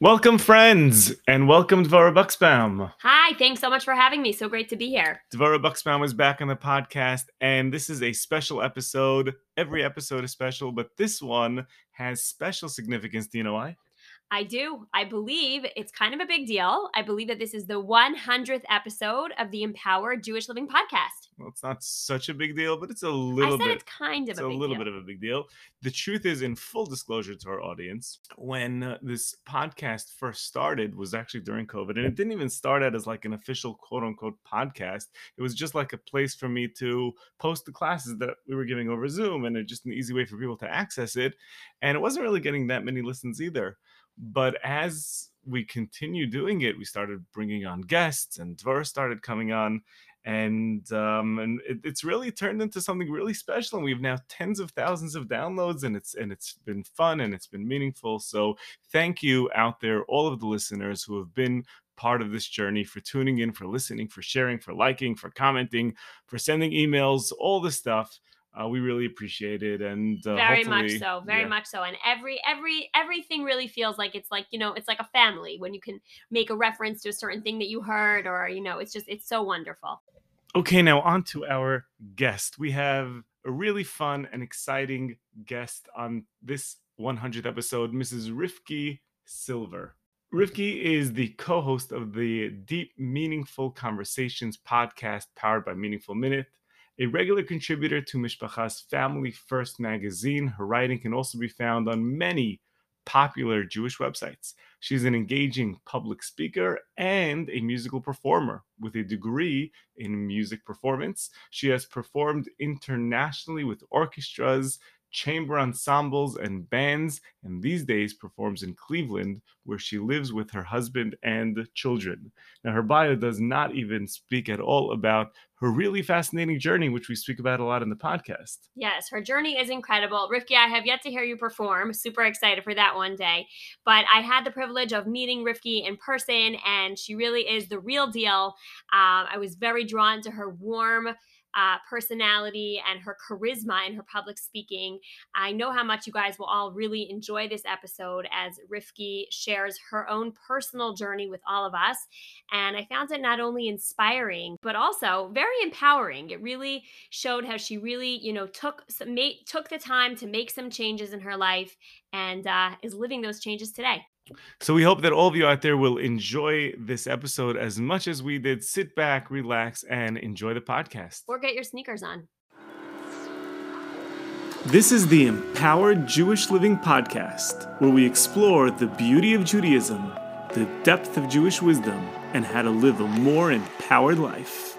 Welcome, friends, and welcome Dvora Buxbaum. Hi, thanks so much for having me. So great to be here. Dvora Buxbaum is back on the podcast, and this is a special episode. Every episode is special, but this one has special significance. Do you know why? I do. I believe it's kind of a big deal. I believe that this is the 100th episode of the Empowered Jewish Living podcast. Well, it's not such a big deal, but it's a little I said bit. it's kind of it's a, a, big little deal. bit of a big deal. The truth is, in full disclosure to our audience, when uh, this podcast first started was actually during COVID, and it didn't even start out as like an official quote unquote podcast. It was just like a place for me to post the classes that we were giving over Zoom, and just an easy way for people to access it. And it wasn't really getting that many listens either. But as we continued doing it, we started bringing on guests, and Dvora started coming on and um, and it, it's really turned into something really special and we've now tens of thousands of downloads and it's and it's been fun and it's been meaningful so thank you out there all of the listeners who have been part of this journey for tuning in for listening for sharing for liking for commenting for sending emails all this stuff uh, we really appreciate it and uh, very much so very yeah. much so and every every everything really feels like it's like you know it's like a family when you can make a reference to a certain thing that you heard or you know it's just it's so wonderful Okay, now on to our guest. We have a really fun and exciting guest on this 100th episode, Mrs. Rifki Silver. Rifki is the co host of the Deep Meaningful Conversations podcast powered by Meaningful Minute, a regular contributor to Mishpacha's Family First magazine. Her writing can also be found on many popular Jewish websites. She's an engaging public speaker and a musical performer with a degree in music performance. She has performed internationally with orchestras, chamber ensembles, and bands, and these days performs in Cleveland, where she lives with her husband and children. Now, her bio does not even speak at all about her really fascinating journey, which we speak about a lot in the podcast. yes her journey is incredible rifki i have yet to hear you perform super excited for that one day but i had the privilege of meeting rifki in person and she really is the real deal um, i was very drawn to her warm uh, personality and her charisma in her public speaking. I know how much you guys will all really enjoy this episode as Rifki shares her own personal journey with all of us. And I found it not only inspiring, but also very empowering. It really showed how she really, you know, took some, made, took the time to make some changes in her life and uh, is living those changes today. So we hope that all of you out there will enjoy this episode as much as we did. Sit back, relax, and enjoy the podcast. Or get your sneakers on. This is the Empowered Jewish Living Podcast, where we explore the beauty of Judaism, the depth of Jewish wisdom, and how to live a more empowered life.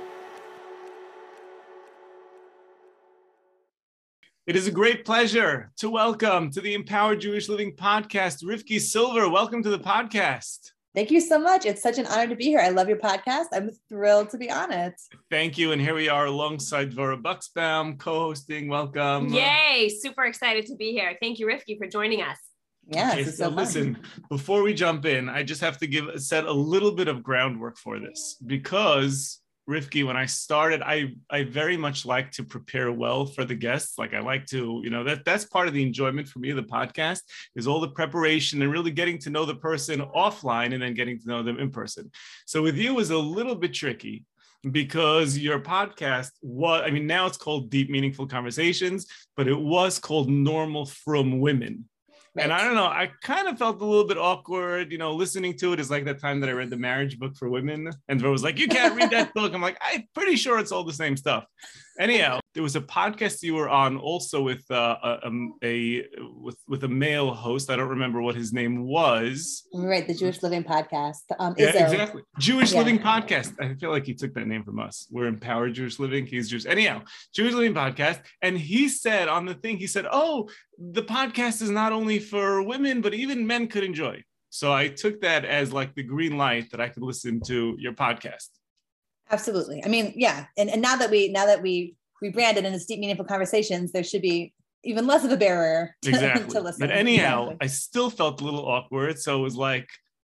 It is a great pleasure to welcome to the Empowered Jewish Living Podcast, Rifki Silver. Welcome to the podcast. Thank you so much. It's such an honor to be here. I love your podcast. I'm thrilled to be on it. Thank you. And here we are alongside Dvora Buxbaum, co hosting. Welcome. Yay! Super excited to be here. Thank you, Rifki, for joining us. Yeah, Okay, this is so so fun. listen, before we jump in, I just have to give set a little bit of groundwork for this because Rifki, when I started, I I very much like to prepare well for the guests. Like I like to, you know, that that's part of the enjoyment for me of the podcast is all the preparation and really getting to know the person offline and then getting to know them in person. So with you was a little bit tricky because your podcast was i mean now it's called deep meaningful conversations but it was called normal frum women and I don't know, I kind of felt a little bit awkward, you know, listening to it is like that time that I read the marriage book for women. And Dvora was like, You can't read that book. I'm like, I'm pretty sure it's all the same stuff. Anyhow, there was a podcast you were on also with uh, a, a with with a male host. I don't remember what his name was. Right, the Jewish Living Podcast. Um, Yeah, Izzo. exactly. Jewish Yeah. Living Podcast. I feel like he took that name from us. We're empowered Jewish Living. He's Jewish. Anyhow, Jewish Living Podcast. And he said on the thing, he said, Oh, the podcast is not only for women, but even men could enjoy. So I took that as like the green light that I could listen to your podcast. Absolutely. I mean, yeah. And, and now that we now that we rebranded and it's deep meaningful conversations, there should be even less of a barrier to, Exactly. to listen. But anyhow, Exactly. I still felt a little awkward. So it was like,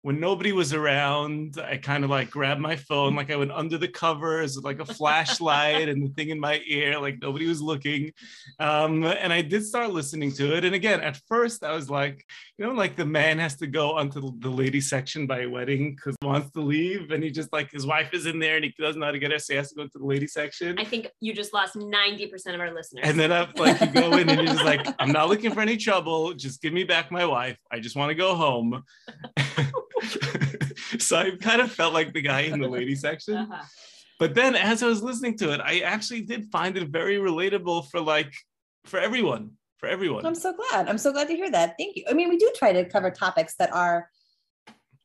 when nobody was around, I kind of like grabbed my phone, like I went under the covers, like a flashlight and the thing in my ear, like nobody was looking. Um, and I did start listening to it. And again, at first I was like, you know, like the man has to go onto the lady section by a wedding because he wants to leave. And he just like his wife is in there and he doesn't know how to get her, so he has to go to the lady section. I think you just lost 90% of our listeners. And then up like you go in and you're just like, I'm not looking for any trouble. Just give me back my wife. I just want to go home. so I kind of felt like the guy in the lady section. Uh-huh. But then as I was listening to it, I actually did find it very relatable for like for everyone. For everyone. I'm so glad. I'm so glad to hear that. Thank you. I mean, we do try to cover topics that are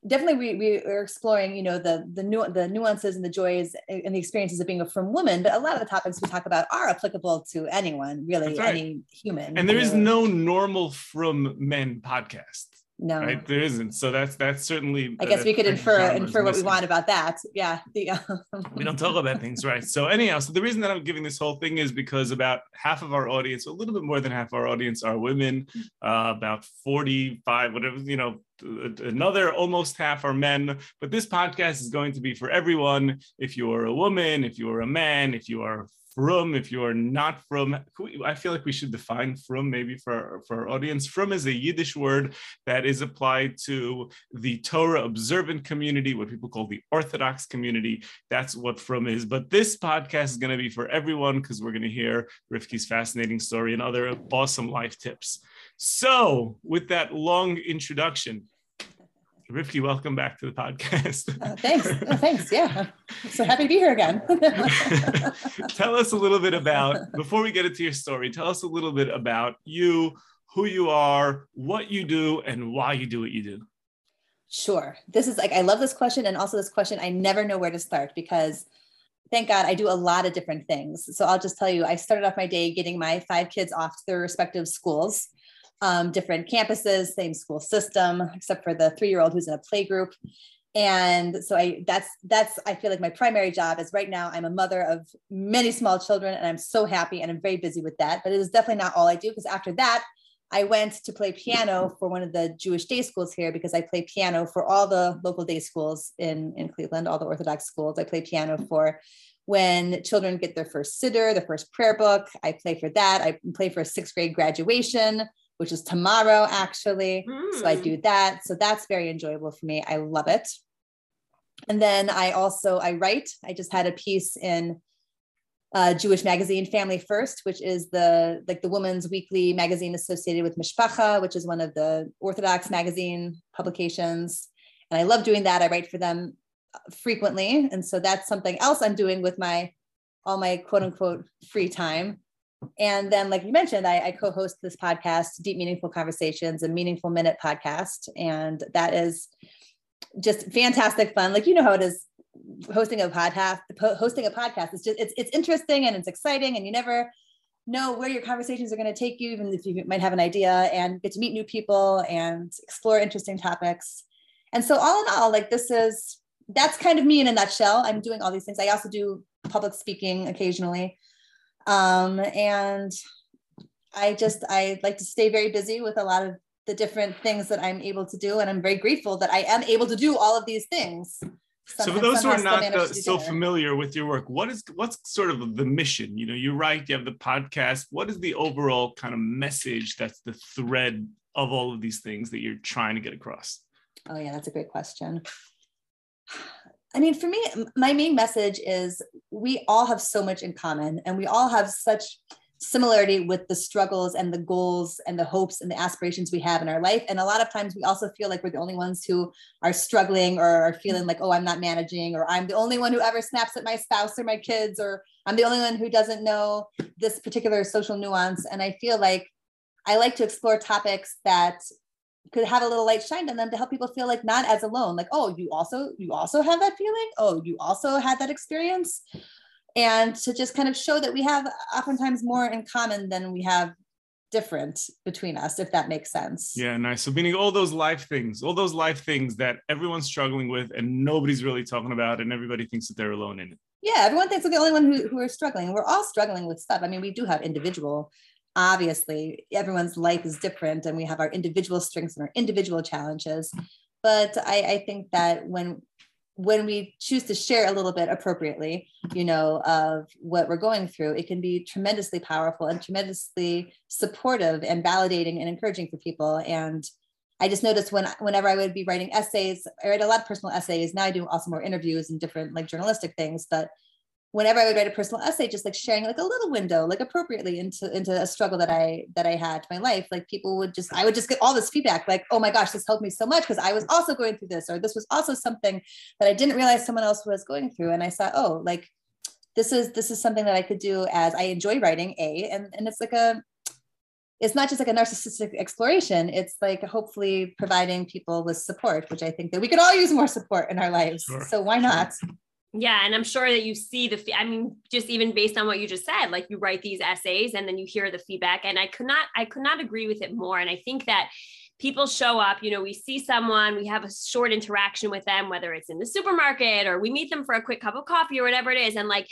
definitely we, we are exploring you know the the nu- the nuances and the joys and the experiences of being a frum woman but a lot of the topics we talk about are applicable to anyone really right. any human and there is no normal frum men podcast no. Right? There isn't. So that's that's certainly i guess we could infer infer what missing. we want about that. Yeah the, we don't talk about things right? So anyhow so the reason that i'm giving this whole thing is because about half of our audience a little bit more than half our audience are women. Uh, about 45 whatever you know another almost half are men. But this podcast is going to be for everyone. If you're a woman if you're a man if you are frum if you are not frum i feel like we should define frum maybe for our, for our audience. Frum is a yiddish word that is applied to the torah observant community what people call the orthodox community. That's what frum is. But this podcast is going to be for everyone because we're going to hear rivki's fascinating story and other awesome life tips. So with that long introduction Rivki, welcome back to the podcast. Uh, thanks. Oh, thanks. Yeah. So happy to be here again. tell us a little bit about, before we get into your story, tell us a little bit about you, who you are, what you do, and why you do what you do. Sure. This is like, I love this question. And also, this question, I never know where to start because thank God I do a lot of different things. So I'll just tell you, I started off my day getting my five kids off to their respective schools um, different campuses, same school system, except for the three-year-old who's in a play group. And so I that's that's I feel like my primary job is right now I'm a mother of many small children and I'm so happy and I'm very busy with that. But it is definitely not all I do because after that I went to play piano for one of the Jewish day schools here because I play piano for all the local day schools in, in Cleveland, all the Orthodox schools. I play piano for when children get their first siddur, their first prayer book. I play for that. I play for a sixth grade graduation which is tomorrow actually. Mm. So I hmm. do that. So that's very enjoyable for me. I love it. And then I also I write. I just had a piece in uh, Jewish magazine Family First, which is the like the woman's weekly magazine associated with Mishpacha, which is one of the Orthodox magazine publications. And I love doing that. I write for them frequently, and so that's something else I'm doing with my all my quote unquote free time. And then, like you mentioned, I, I co host this podcast, Deep Meaningful Conversations, a meaningful minute podcast. And that is just fantastic fun. Like, you know how it is hosting a podcast, hosting a podcast. It's just, it's, it's interesting and it's exciting and you never know where your conversations are going to take you, even if you might have an idea and get to meet new people and explore interesting topics. And so all in all, like this is, that's kind of me in a nutshell. I'm doing all these things. I also do public speaking occasionally. Um, and I just, I like to stay very busy with a lot of the different things that I'm able to do. And I'm very grateful that I am able to do all of these things. so for those who are not uh, so familiar with your work, what is what's sort of the mission? You know, you write, you have the podcast. What is the overall kind of message that's the thread of all of these things that you're trying to get across? Oh yeah, that's a great question. I mean, for me, my main message is we all have so much in common and we all have such similarity with the struggles and the goals and the hopes and the aspirations we have in our life. And a lot of times we also feel like we're the only ones who are struggling or are feeling like, oh, I'm not managing, or I'm the only one who ever snaps at my spouse or my kids, or I'm the only one who doesn't know this particular social nuance. And I feel like I like to explore topics that could have a little light shined on them to help people feel like not as alone like oh you also you also have that feeling? Oh you also had that experience? And to just kind of show that we have oftentimes more in common than we have different between us if that makes sense. Yeah nice. So meaning all those life things all those life things that everyone's struggling with and nobody's really talking about and everybody thinks that they're alone in it. Yeah everyone thinks they're the only one who, who are struggling. We're all struggling with stuff. I mean we do have individual obviously everyone's life is different and we have our individual strengths and our individual challenges but I, I think that when when we choose to share a little bit appropriately, you know, of what we're going through, it can be tremendously powerful and tremendously supportive and validating and encouraging for people. And I just noticed when whenever I would be writing essays, I write a lot of personal essays. Now I do also more interviews and different like journalistic things, but whenever I would write a personal essay, just like sharing like a little window, like appropriately into into a struggle that I that I had in my life, like people would just I would just get all this feedback, like, oh my gosh, this helped me so much because I was also going through this, or this was also something that I didn't realize someone else was going through. And I thought, oh, like this is this is something that I could do as I enjoy writing, A, and, and it's like a it's not just like a narcissistic exploration it's like hopefully providing people with support which i think that we could all use more support in our lives sure. so why not yeah, and I'm sure that you see the I mean just even based on what you just said, like you write these essays and then you hear the feedback and I could not I could not agree with it more and I think that people show up, you know, we see someone, we have a short interaction with them whether it's in the supermarket or we meet them for a quick cup of coffee or whatever it is and like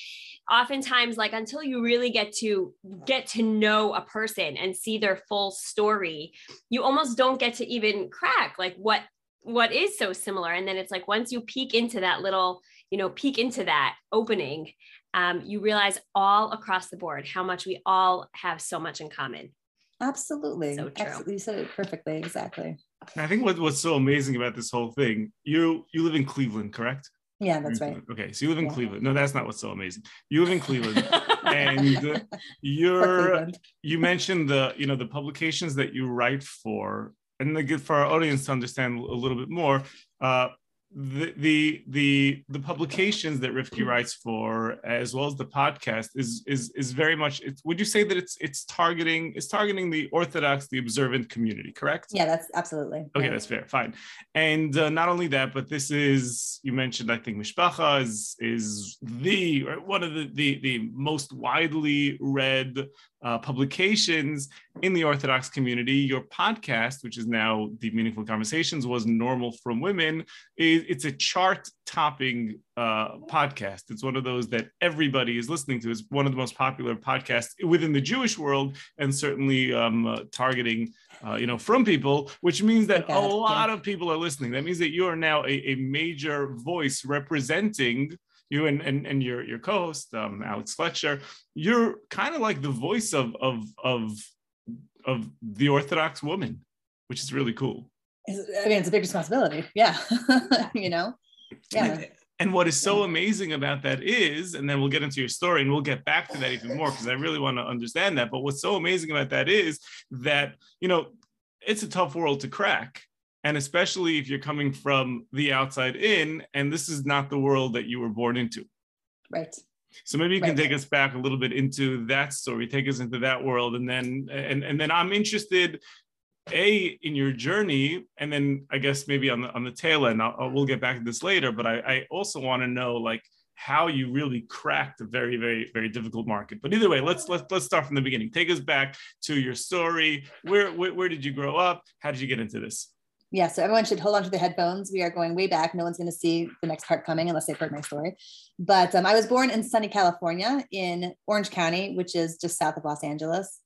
oftentimes like until you really get to get to know a person and see their full story, you almost don't get to even crack like what what is so similar and then it's like once you peek into that little you know peek into that opening um, you realize all across the board how much we all have so much in common. Absolutely. So true. Absolutely. you said it perfectly exactly. I think what, what's so amazing about this whole thing you you live in cleveland correct? Yeah that's right. Okay so you live in yeah. cleveland. No that's not what's so amazing. You live in cleveland and you're you mentioned the you know the publications that you write for and the, for our audience to understand a little bit more uh, the the the the publications that Rifki writes for, as well as the podcast, is is is very much. would you say that it's it's targeting it's targeting the Orthodox, the observant community, correct? Yeah, that's absolutely. Okay, that's fair. Fine. And uh, not only that, but this is you mentioned. I think Mishpacha is is the one of the the the most widely read uh, publications in the Orthodox community. Your podcast, which is now Deep Meaningful Conversations, was Normal Frum Women. It's a chart topping uh, podcast. It's one of those that everybody is listening to. It's one of the most popular podcasts within the Jewish world and certainly um, uh, targeting. Uh, you know, frum people, which means that a lot of people are listening. That means that you are now a, a major voice representing you and and, and your your co-host um, Alex Fleksher, you're kind of like the voice of of of of the Orthodox woman, which is really cool. I mean, it's a big responsibility. Yeah, you know. Yeah. And, and what is so amazing about that is, and then we'll get into your story and we'll get back to that even more because I really want to understand that. But what's so amazing about that is that, you know, it's a tough world to crack and especially if you're coming from the outside in and this is not the world that you were born into. Right. So maybe you can right. take us back a little bit into that story take us into that world and then and, and then i'm interested a in your journey and then i guess maybe on the on the tail end I'll, we'll get back to this later but i, I also want to know like how you really cracked a very very very difficult market. But either way let's let's let's start from the beginning. Take us back to your story. Where where, where did you grow up? How did you get into this yeah, so everyone should hold on to the headphones. We are going way back. No one's going to see the next part coming unless they've heard my story. But um, I was born in sunny California in Orange County, which is just south of Los Angeles.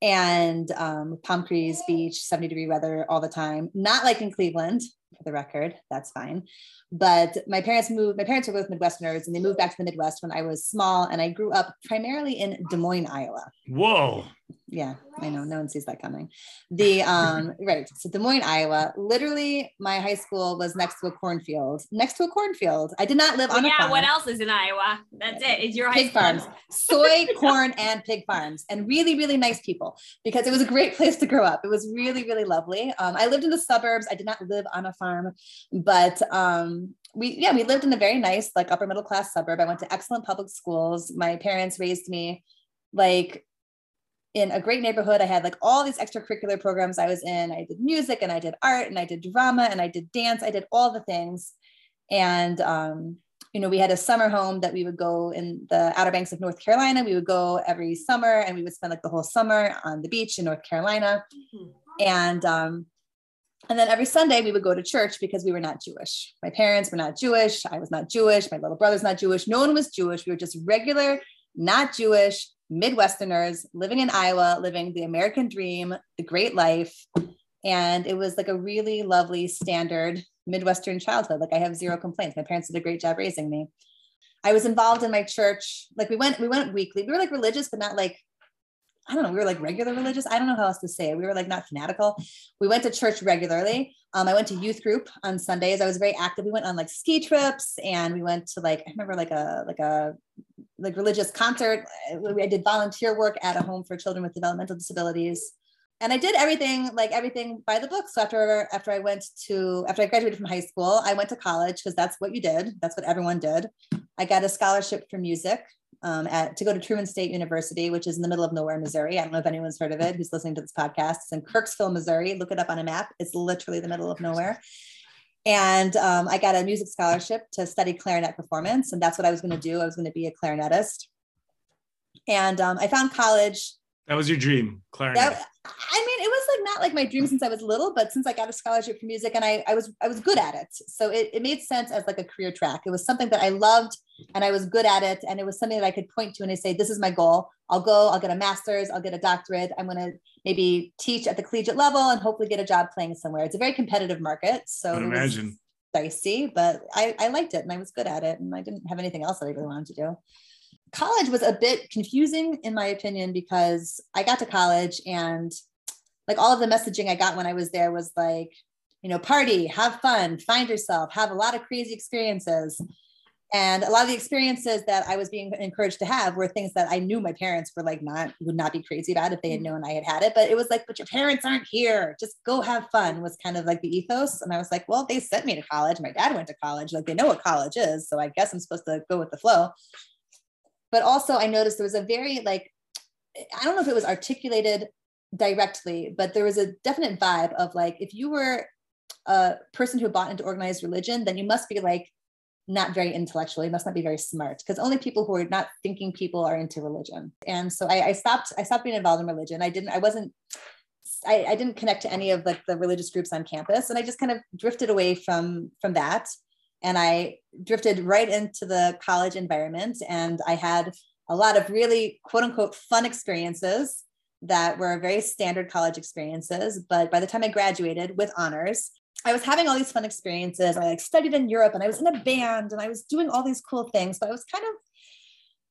And um, Palm Trees Beach, 70 degree weather all the time. Not like in Cleveland, for the record. That's fine. But my parents moved, my parents were both Midwesterners and they moved back to the Midwest when I was small. And I grew up primarily in Des Moines, Iowa. Whoa. Yeah, I know. No one sees that coming. The um, right. So Des Moines, Iowa. Literally, my high school was next to a cornfield. Next to a cornfield. I did not live on yeah, a farm. Yeah, what else is in Iowa? That's it. It's your pig farms, soy, corn, and pig farms, and really, really nice people because it was a great place to grow up. It was really, really lovely. Um, I lived in the suburbs. I did not live on a farm, but um, we yeah we lived in a very nice like upper middle class suburb i went to excellent public schools my parents raised me like in a great neighborhood i had like all these extracurricular programs i was in i did music and i did art and i did drama and i did dance i did all the things and um, you know we had a summer home that we would go in the outer banks of north carolina we would go every summer and we would spend like the whole summer on the beach in north carolina mm-hmm. and um, and then every Sunday we would go to church because we were not Jewish. My parents were not Jewish. I was not Jewish. My little brother's not Jewish. No one was Jewish. We were just regular, not Jewish Midwesterners living in Iowa, living the American dream, the great life. And it was like a really lovely standard Midwestern childhood. Like I have zero complaints. My parents did a great job raising me. I was involved in my church. Like we went, we went weekly. We were like religious, but not like, I don't know, we were like regular religious. I don't know how else to say it. We were like not fanatical. We went to church regularly. Um, I went to youth group on Sundays. I was very active. We went on like ski trips and we went to like, I remember like a, like a, like religious concert. I did volunteer work at a home for children with developmental disabilities and I did everything like everything by the book. So after after I went to after I graduated from high school, I went to college because that's what you did. That's what everyone did. I got a scholarship for music um, at to go to Truman State University, which is in the middle of nowhere, Missouri. I don't know if anyone's heard of it. Who's listening to this podcast? It's in Kirksville, Missouri. Look it up on a map. It's literally the middle of nowhere. And um, I got a music scholarship to study clarinet performance, and that's what I was going to do. I was going to be a clarinetist. And um, I found college that was your dream, clarinet. That, I mean, it was like not like my dream since I was little, but since I got a scholarship for music and I, I was I was good at it. So it, it made sense as like a career track. It was something that I loved and I was good at it. And it was something that I could point to and I say, this is my goal. I'll go, I'll get a master's, I'll get a doctorate. I'm gonna maybe teach at the collegiate level and hopefully get a job playing somewhere. It's a very competitive market. So I imagine dicey, but I, I liked it and I was good at it and I didn't have anything else that I really wanted to do college was a bit confusing in my opinion because I got to college and like all of the messaging I got when I was there was like, you know, party, have fun, find yourself, have a lot of crazy experiences. And a lot of the experiences that I was being encouraged to have were things that I knew my parents were like not would not be crazy about if they had mm. known I had had it. But it was like, but your parents aren't here. Just go have fun was kind of like the ethos. And I was like, well, they sent me to college. My dad went to college. Like they know what college is. So I guess I'm supposed to go with the flow but also i noticed there was a very like i don't know if it was articulated directly but there was a definite vibe of like if you were a person who bought into organized religion then you must be like not very intellectual. You must not be very smart because only people who are not thinking people are into religion. And so I, I stopped i stopped being involved in religion. I didn't i wasn't I, I didn't connect to any of like the religious groups on campus and i just kind of drifted away from from that and I drifted right into the college environment. And I had a lot of really quote unquote fun experiences that were very standard college experiences. But by the time I graduated with honors, I was having all these fun experiences. I like studied in Europe and I was in a band and I was doing all these cool things, but I was kind of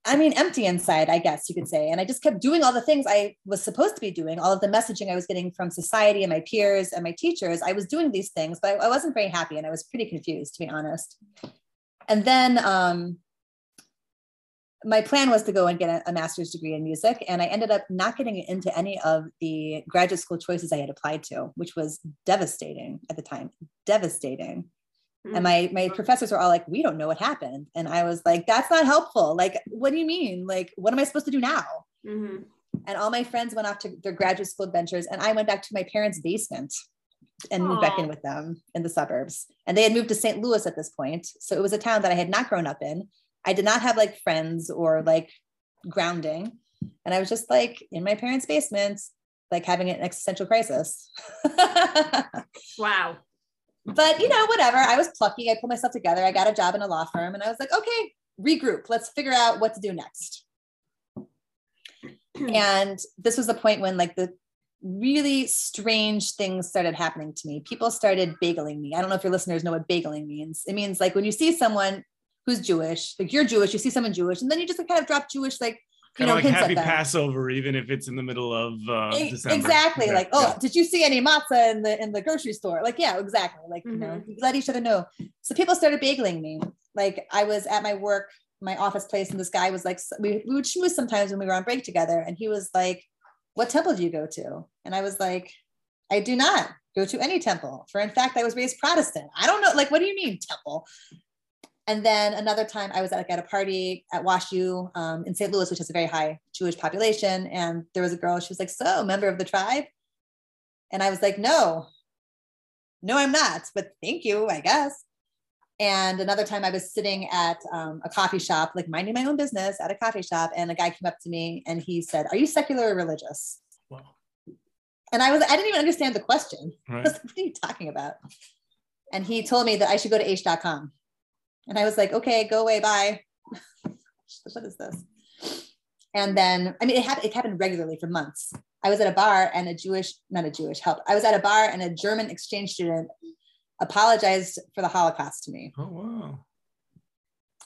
I mean, empty inside, I guess you could say. And I just kept doing all the things I was supposed to be doing, all of the messaging I was getting from society and my peers and my teachers. I was doing these things, but I wasn't very happy and I was pretty confused, to be honest. And then um, my plan was to go and get a, a, master's degree in music. And I ended up not getting into any of the graduate school choices I had applied to, which was devastating at the time. Devastating. And my my professors were all like, "We don't know what happened," and I was like, "That's not helpful. Like, what do you mean? Like, what am I supposed to do now?" Mm-hmm. And all my friends went off to their graduate school adventures, and I went back to my parents' basement and Aww. moved back in with them in the suburbs. And they had moved to St. Louis at this point, so it was a town that I had not grown up in. I did not have like friends or like grounding, and I was just like in my parents' basement, like having an existential crisis. wow but you know, whatever. I was plucky. I pulled myself together. I got a job in a law firm and I was like, okay, regroup. Let's figure out what to do next. and this was the point when like the really strange things started happening to me. People started bageling me. I don't know if your listeners know what bageling means. It means like when you see someone who's Jewish, like you're Jewish, you see someone Jewish, and then you just like kind of drop Jewish like kind of like happy Passover, even if it's in the middle of uh, December. Exactly. Okay. Like, oh, yeah. did you see any matzah in the in the grocery store? Like, yeah, exactly. Like, mm-hmm. you know, let each other know. So people started bageling me. Like, I was at my work, my office place, and this guy was like, we, we would schmooze sometimes when we were on break together, and he was like, "What temple do you go to?" And I was like, "I do not." Go to any temple. For in fact, I was raised Protestant. I don't know, like, what do you mean temple? And then another time I was at, like, at a party at WashU um, in St. Louis, which has a very high Jewish population. And there was a girl, she was like, so member of the tribe? And I was like, no, no, I'm not, but thank you, I guess. And another time I was sitting at um, a coffee shop, like minding my own business at a coffee shop. And a guy came up to me and he said, are you secular or religious? Wow. And I was, I didn't even understand the question. Right. what are you talking about? And he told me that I should go to Aish.com. And I was like, okay, go away, bye. what is this? And then, I mean, it happened, it happened regularly for months. I was at a bar and a Jewish, not a Jewish help. I was at a bar and a German exchange student apologized for the Holocaust to me. Oh wow.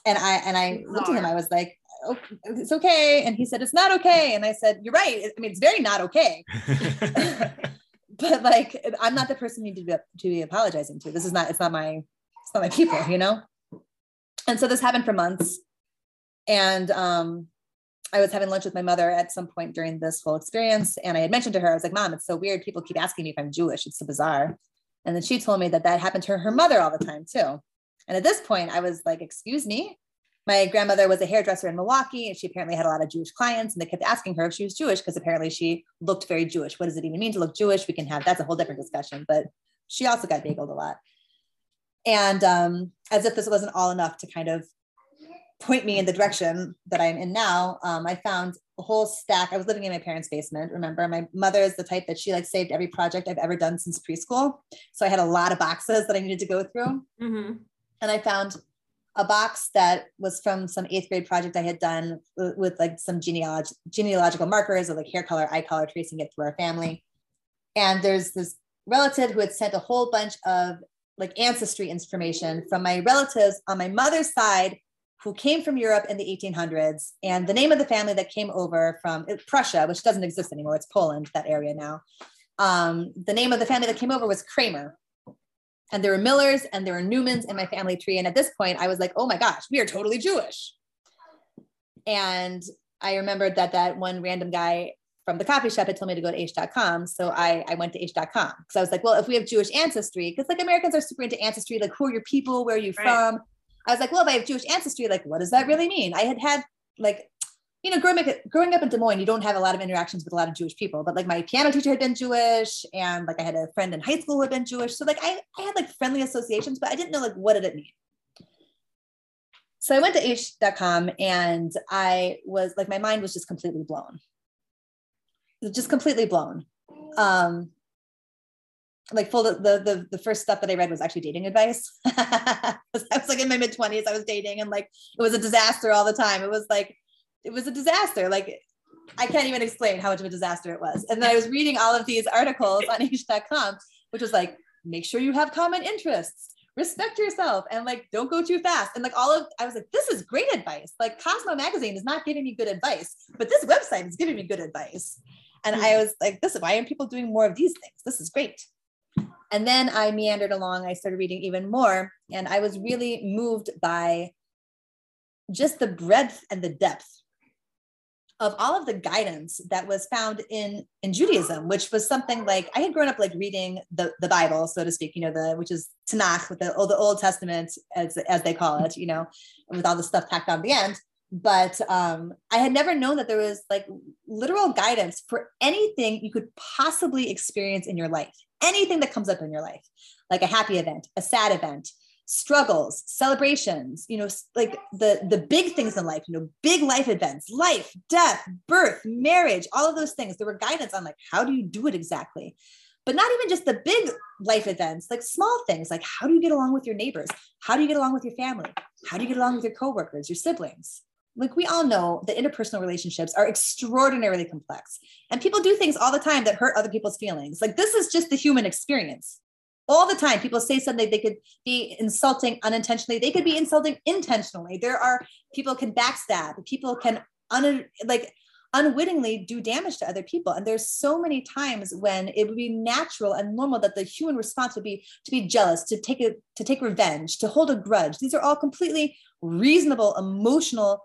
And I and I looked at him. I was like, oh, "It's okay," and he said, "It's not okay." And I said, "You're right. I mean, it's very not okay." but like, I'm not the person you need to be, to be apologizing to. This is not. It's not my. It's not my people. You know. And so this happened for months, and um, I was having lunch with my mother at some point during this whole experience, and I had mentioned to her, I was like, "Mom, it's so weird. People keep asking me if I'm Jewish. It's so bizarre." And then she told me that that happened to her, her mother all the time too. And at this point, I was like, "Excuse me." My grandmother was a hairdresser in Milwaukee, and she apparently had a lot of Jewish clients, and they kept asking her if she was Jewish because apparently she looked very Jewish. What does it even mean to look Jewish? We can have that's a whole different discussion. But she also got bageled a lot. And um, as if this wasn't all enough to kind of point me in the direction that I'm in now, um, I found a whole stack. I was living in my parents' basement. Remember, my mother is the type that she like saved every project I've ever done since preschool. So I had a lot of boxes that I needed to go through. Mm-hmm. And I found a box that was from some eighth grade project I had done with, with like some genealog- genealogical markers of like hair color, eye color, tracing it through our family. And there's this relative who had sent a whole bunch of like ancestry information from my relatives on my mother's side who came from Europe in the 1800s. And the name of the family that came over from Prussia, which doesn't exist anymore, it's Poland, that area now. Um, the name of the family that came over was Kramer. And there were Millers and there were Newmans in my family tree. And at this point, I was like, oh my gosh, we are totally Jewish. And I remembered that that one random guy from the coffee shop had told me to go to Aish.com. So I, I went to Aish.com because I was like, well, if we have Jewish ancestry, because like Americans are super into ancestry, like who are your people? Where are you right. from? I was like, well, if I have Jewish ancestry, like, what does that really mean? I had had like, you know, growing up, growing up in Des Moines, you don't have a lot of interactions with a lot of Jewish people, but like my piano teacher had been Jewish and like I had a friend in high school who had been Jewish. So like I, I had like friendly associations, but I didn't know like what did it mean? So I went to Aish.com and I was like, my mind was just completely blown. Just completely blown. Um, like full the, the the first stuff that I read was actually dating advice. I was like in my mid 20s, I was dating and like it was a disaster all the time. It was like it was a disaster. Like I can't even explain how much of a disaster it was. And then I was reading all of these articles on Aish.com, which was like, make sure you have common interests, respect yourself, and like don't go too fast. And like all of I was like, this is great advice. Like Cosmo magazine is not giving me good advice, but this website is giving me good advice. And I hmm. was like, this is why aren't people doing more of these things? This is great. And then I meandered along. I started reading even more. And I was really moved by just the breadth and the depth of all of the guidance that was found in in Judaism, which was something like I had grown up like reading the the Bible, so to speak, you know, the which is Tanakh, with the, old the Old Testament as as they call it, you know, with all the stuff tacked on the end. But um, I had never known that there was like literal guidance for anything you could possibly experience in your life anything that comes up in your life, like a happy event, a sad event, struggles, celebrations, you know, like the the big things in life, you know, big life events, life, death, birth, marriage, all of those things. There were guidance on like how do you do it exactly? But not even just the big life events, like small things, like how do you get along with your neighbors? How do you get along with your family? How do you get along with your coworkers, your siblings? Like we all know that interpersonal relationships are extraordinarily complex and people do things all the time that hurt other people's feelings. Like this is just the human experience. All the time people say something they could be insulting unintentionally. They could be insulting intentionally. There are people can backstab. People can un, like unwittingly do damage to other people. And there's so many times when it would be natural and normal that the human response would be to be jealous to take a to take revenge to hold a grudge. These are all completely reasonable emotional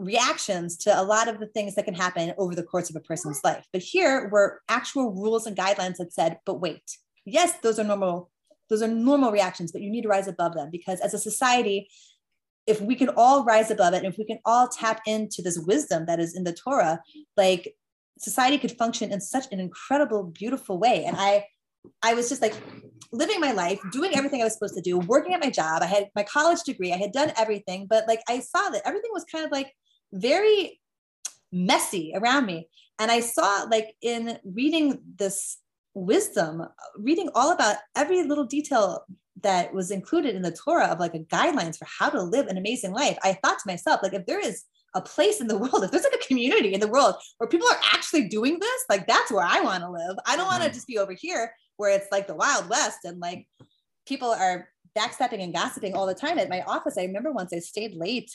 reactions to a lot of the things that can happen over the course of a person's life. But here were actual rules and guidelines that said, but wait, yes, those are normal, those are normal reactions, but you need to rise above them because as a society, if we can all rise above it and if we can all tap into this wisdom that is in the Torah, like society could function in such an incredible, beautiful way. And I I was just like living my life, doing everything I was supposed to do, working at my job. I had my college degree, I had done everything, but like I saw that everything was kind of like very messy around me. And I saw, like, in reading this wisdom, reading all about every little detail that was included in the Torah of like a guidelines for how to live an amazing life, I thought to myself, like, if there is a place in the world, if there's like a community in the world where people are actually doing this, like that's where I want to live. I don't want to Mhm. just be over here where it's like the Wild West and like people are backstepping and gossiping all the time at my office. I remember once I stayed late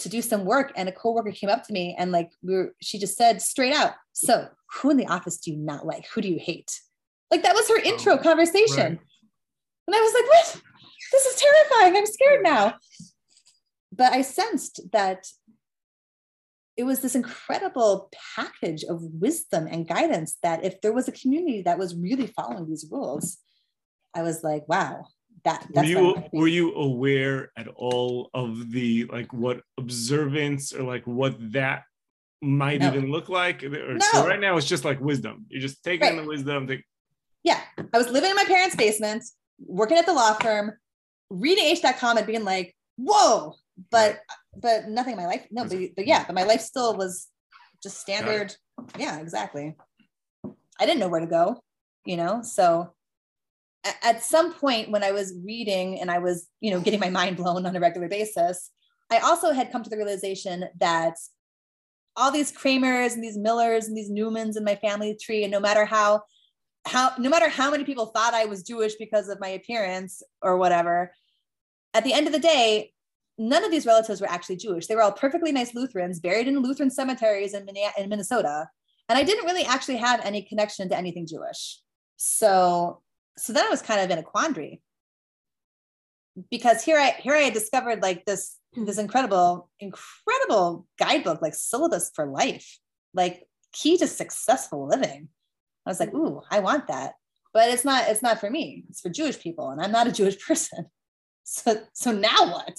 to do some work and a coworker came up to me and like we were, she just said straight out, so who in the office do you not like? Who do you hate? Like that was her oh, intro Oh, conversation. right. And I was like, what? This is terrifying. I'm scared now. But I sensed that it was this incredible package of wisdom and guidance that if there was a community that was really following these rules, I was like, wow, that were you were you aware at all of the like what observance or like what that might No. even look like or No. so right now it's just like wisdom you're just taking Right. the wisdom yeah, I was living in my parents' basement, working at the law firm, reading Aish.com and being like, whoa, but but nothing in my life. No, but, but yeah, but my life still was just standard. Yeah, exactly. I didn't know where to go, you know. So at some point when I was reading and I was, you know, getting my mind blown on a regular basis, I also had come to the realization that all these Kramers and these Millers and these Newmans in my family tree, and no matter how how no matter how many people thought I was Jewish because of my appearance or whatever, at the end of the day, none of these relatives were actually Jewish. They were all perfectly nice Lutherans buried in Lutheran cemeteries in, in Minnesota. And I didn't really actually have any connection to anything Jewish. So so then I was kind of in a quandary. Because here I here I had discovered like this this incredible, incredible guidebook, like syllabus for life, like key to successful living. I was like, ooh, I want that. But it's not, it's not for me. It's for Jewish people. And I'm not a Jewish person. So so now what?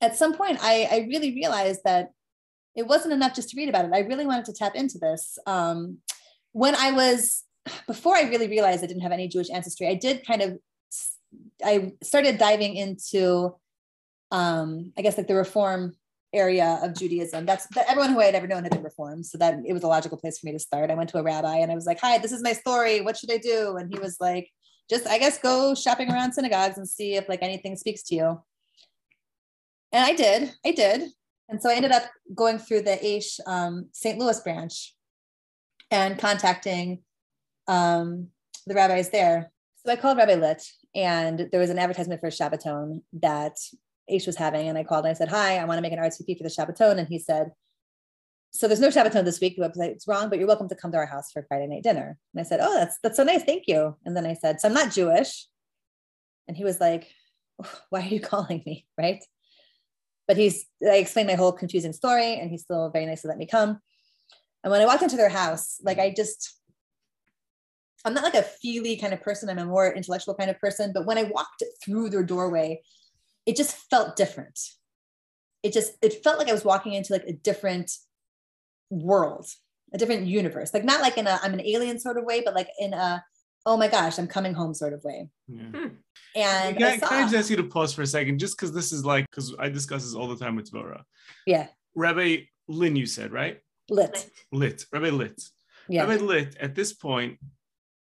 At some point, I, I really realized that it wasn't enough just to read about it. I really wanted to tap into this. Um, when I was before I really realized I didn't have any Jewish ancestry, I did kind of I started diving into um, I guess like the reform area of Judaism. That's that everyone who I had ever known had been reformed. So that it was a logical place for me to start. I went to a rabbi and I was like, hi, this is my story. What should I do? And he was like, just I guess go shopping around synagogues and see if like anything speaks to you. And I did, I did. And so I ended up going through the Aish um, St. Louis branch and contacting um, the rabbis there. So I called Rabbi Lit, and there was an advertisement for Shabbaton that Aish was having. And I called and I said, Hi, I want to make an RSVP for the Shabbaton. And he said, So there's no Shabbaton this week. The website's wrong, but you're welcome to come to our house for Friday night dinner. And I said, Oh, that's that's so nice. Thank you. And then I said, So I'm not Jewish. And he was like, Why are you calling me? Right. But he's I explained my whole confusing story and he's still very nice to let me come. And when I walked into their house, like I just I'm not like a feely kind of person. I'm a more intellectual kind of person. But when I walked through their doorway, it just felt different. It just it felt like I was walking into like a different world, a different universe. Like not like in a I'm an alien sort of way, but like in a oh my gosh, I'm coming home sort of way. yeah. Hmm. And can, I I, saw, can I just ask you to pause for a second just because this is like because i discuss this all the time with Dvora. yeah, rabbi lynn you said right lit. lit rabbi lit Yeah. rabbi lit at this point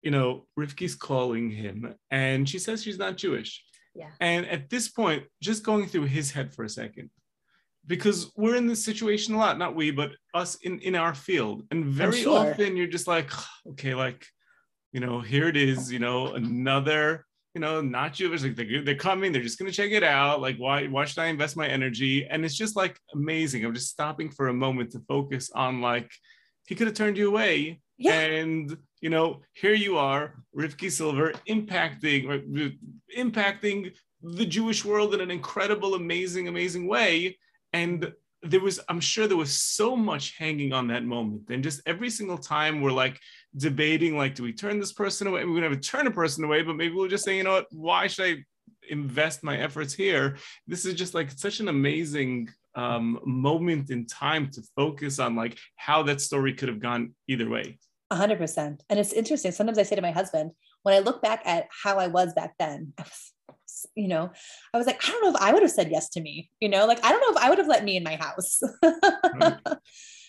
you know rivki's calling him and she says she's not jewish Yeah. and at this point just going through his head for a second because we're in this situation a lot not we but us in in our field and very sure. often you're just like okay like you know here it is you know another you know not jewish like they're, they're coming they're just going to check it out like why why should i invest my energy and it's just like amazing i'm just stopping for a moment to focus on like he could have turned you away Yeah. and you know here you are rivki silver impacting or, impacting the jewish world in an incredible amazing amazing way. And there was i'm sure there was so much hanging on that moment. And just every single time we're like debating like do we turn this person away? We're going to turn a person away but maybe we'll just say you know what why should i invest my efforts here? This is just like such an amazing um, moment in time to focus on like how that story could have gone either way A hundred percent. And it's interesting. Sometimes I say to my husband, when I look back at how I was back then, I was, you know, I was like, I don't know if I would have said yes to me, you know, like I don't know if I would have let me in my house.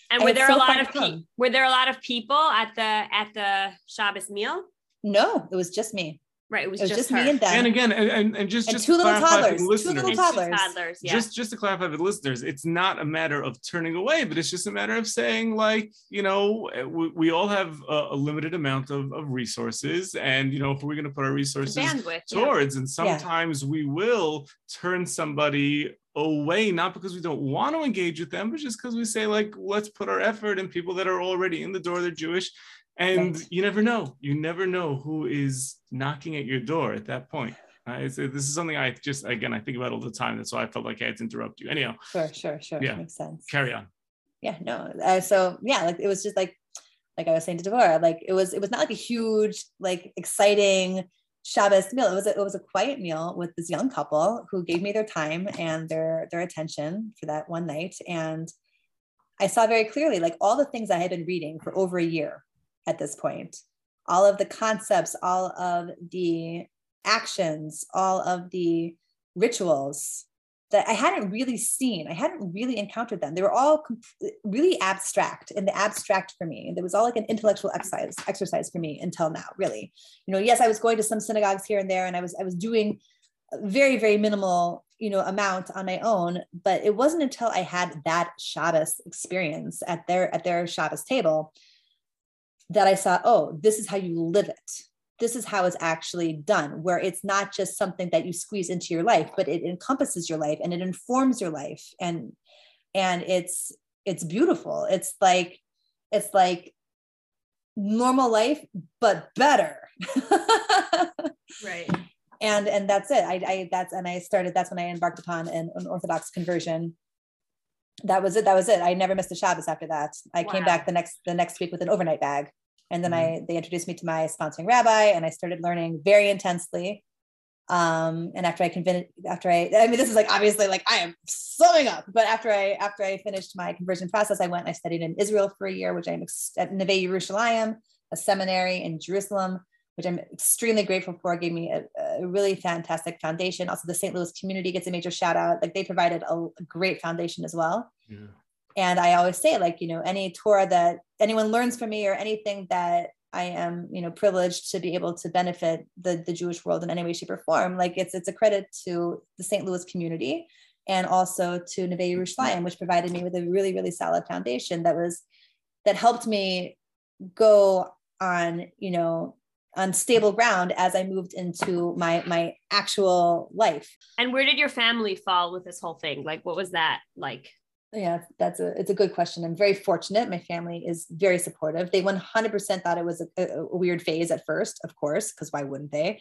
And And were it's there so a lot of to pe- were there a lot of people at the at the Shabbos meal? no, it was just me. Right. It was, It was just, just, me her. and them. and again, and, and, and just And just two to little clarify for toddlers, two listeners, little And two toddlers. toddlers. Yeah. just just to clarify for the listeners it's not a matter of turning away but it's just a matter of saying like you know eh, we, we all have a, a limited amount of, of resources and you know if we're going to put our resources bandwidth. yeah. towards and sometimes we will turn somebody away not because we don't want to engage with them but just because we say like let's put our effort in people that are already in the door they're jewish and Right. you never know you never know who is knocking at your door at that point uh, it's, this is something i just again i think about all the time that's why i felt like i had to interrupt you anyhow Sure, sure, sure. Yeah. Makes sense. carry on yeah no uh, so yeah like it was just like like i was saying to Devorah, like it was it was not like a huge like exciting Shabbos meal. It was a, it was a quiet meal with this young couple who gave me their time and their their attention for that one night. And I saw very clearly like all the things I had been reading for over a year at this point, all of the concepts, all of the actions, all of the rituals that I hadn't really seen. I hadn't really encountered them. They were all com- really abstract and the abstract for me. There was all like an intellectual exercise exercise for me until now, really. You know, yes, I was going to some synagogues here and there and I was I was doing very very minimal, you know, amount on my own, but it wasn't until I had that Shabbos experience at their at their Shabbos table that I saw, oh, this is how you live it. This is how it's actually done where it's not just something that you squeeze into your life but it encompasses your life and it informs your life. And and it's it's beautiful. It's like it's like normal life but better. Right. and and that's it. I, I that's and i started that's when i embarked upon an, an orthodox conversion that was it that was it. I never missed a shabbos after that. I came back the next the next week with an overnight bag. And then i they introduced me to my sponsoring rabbi and i started learning very intensely. Um and after i convinced after i i mean this is like obviously like i am summing up but after i after i finished my conversion process i went and i studied in israel for a year which i'm ex- at neve yerushalayim a seminary in jerusalem which i'm extremely grateful for. Gave me a, a really fantastic foundation. Also the st louis community gets a major shout out. Like they provided a, a great foundation as well. Yeah. and i always say like you know any torah that anyone learns from me or anything that i am you know privileged to be able to benefit the the jewish world in any way shape or form like it's it's a credit to the st louis community and also to neve yerushalayim which provided me with a really really solid foundation that was that helped me go on you know on stable ground as i moved into my my actual life And where did your family fall with this whole thing? Like, what was that like? Yeah, that's a it's a good question. I'm very fortunate. My family is very supportive. They 100% thought it was a, a, a weird phase at first, of course, because why wouldn't they?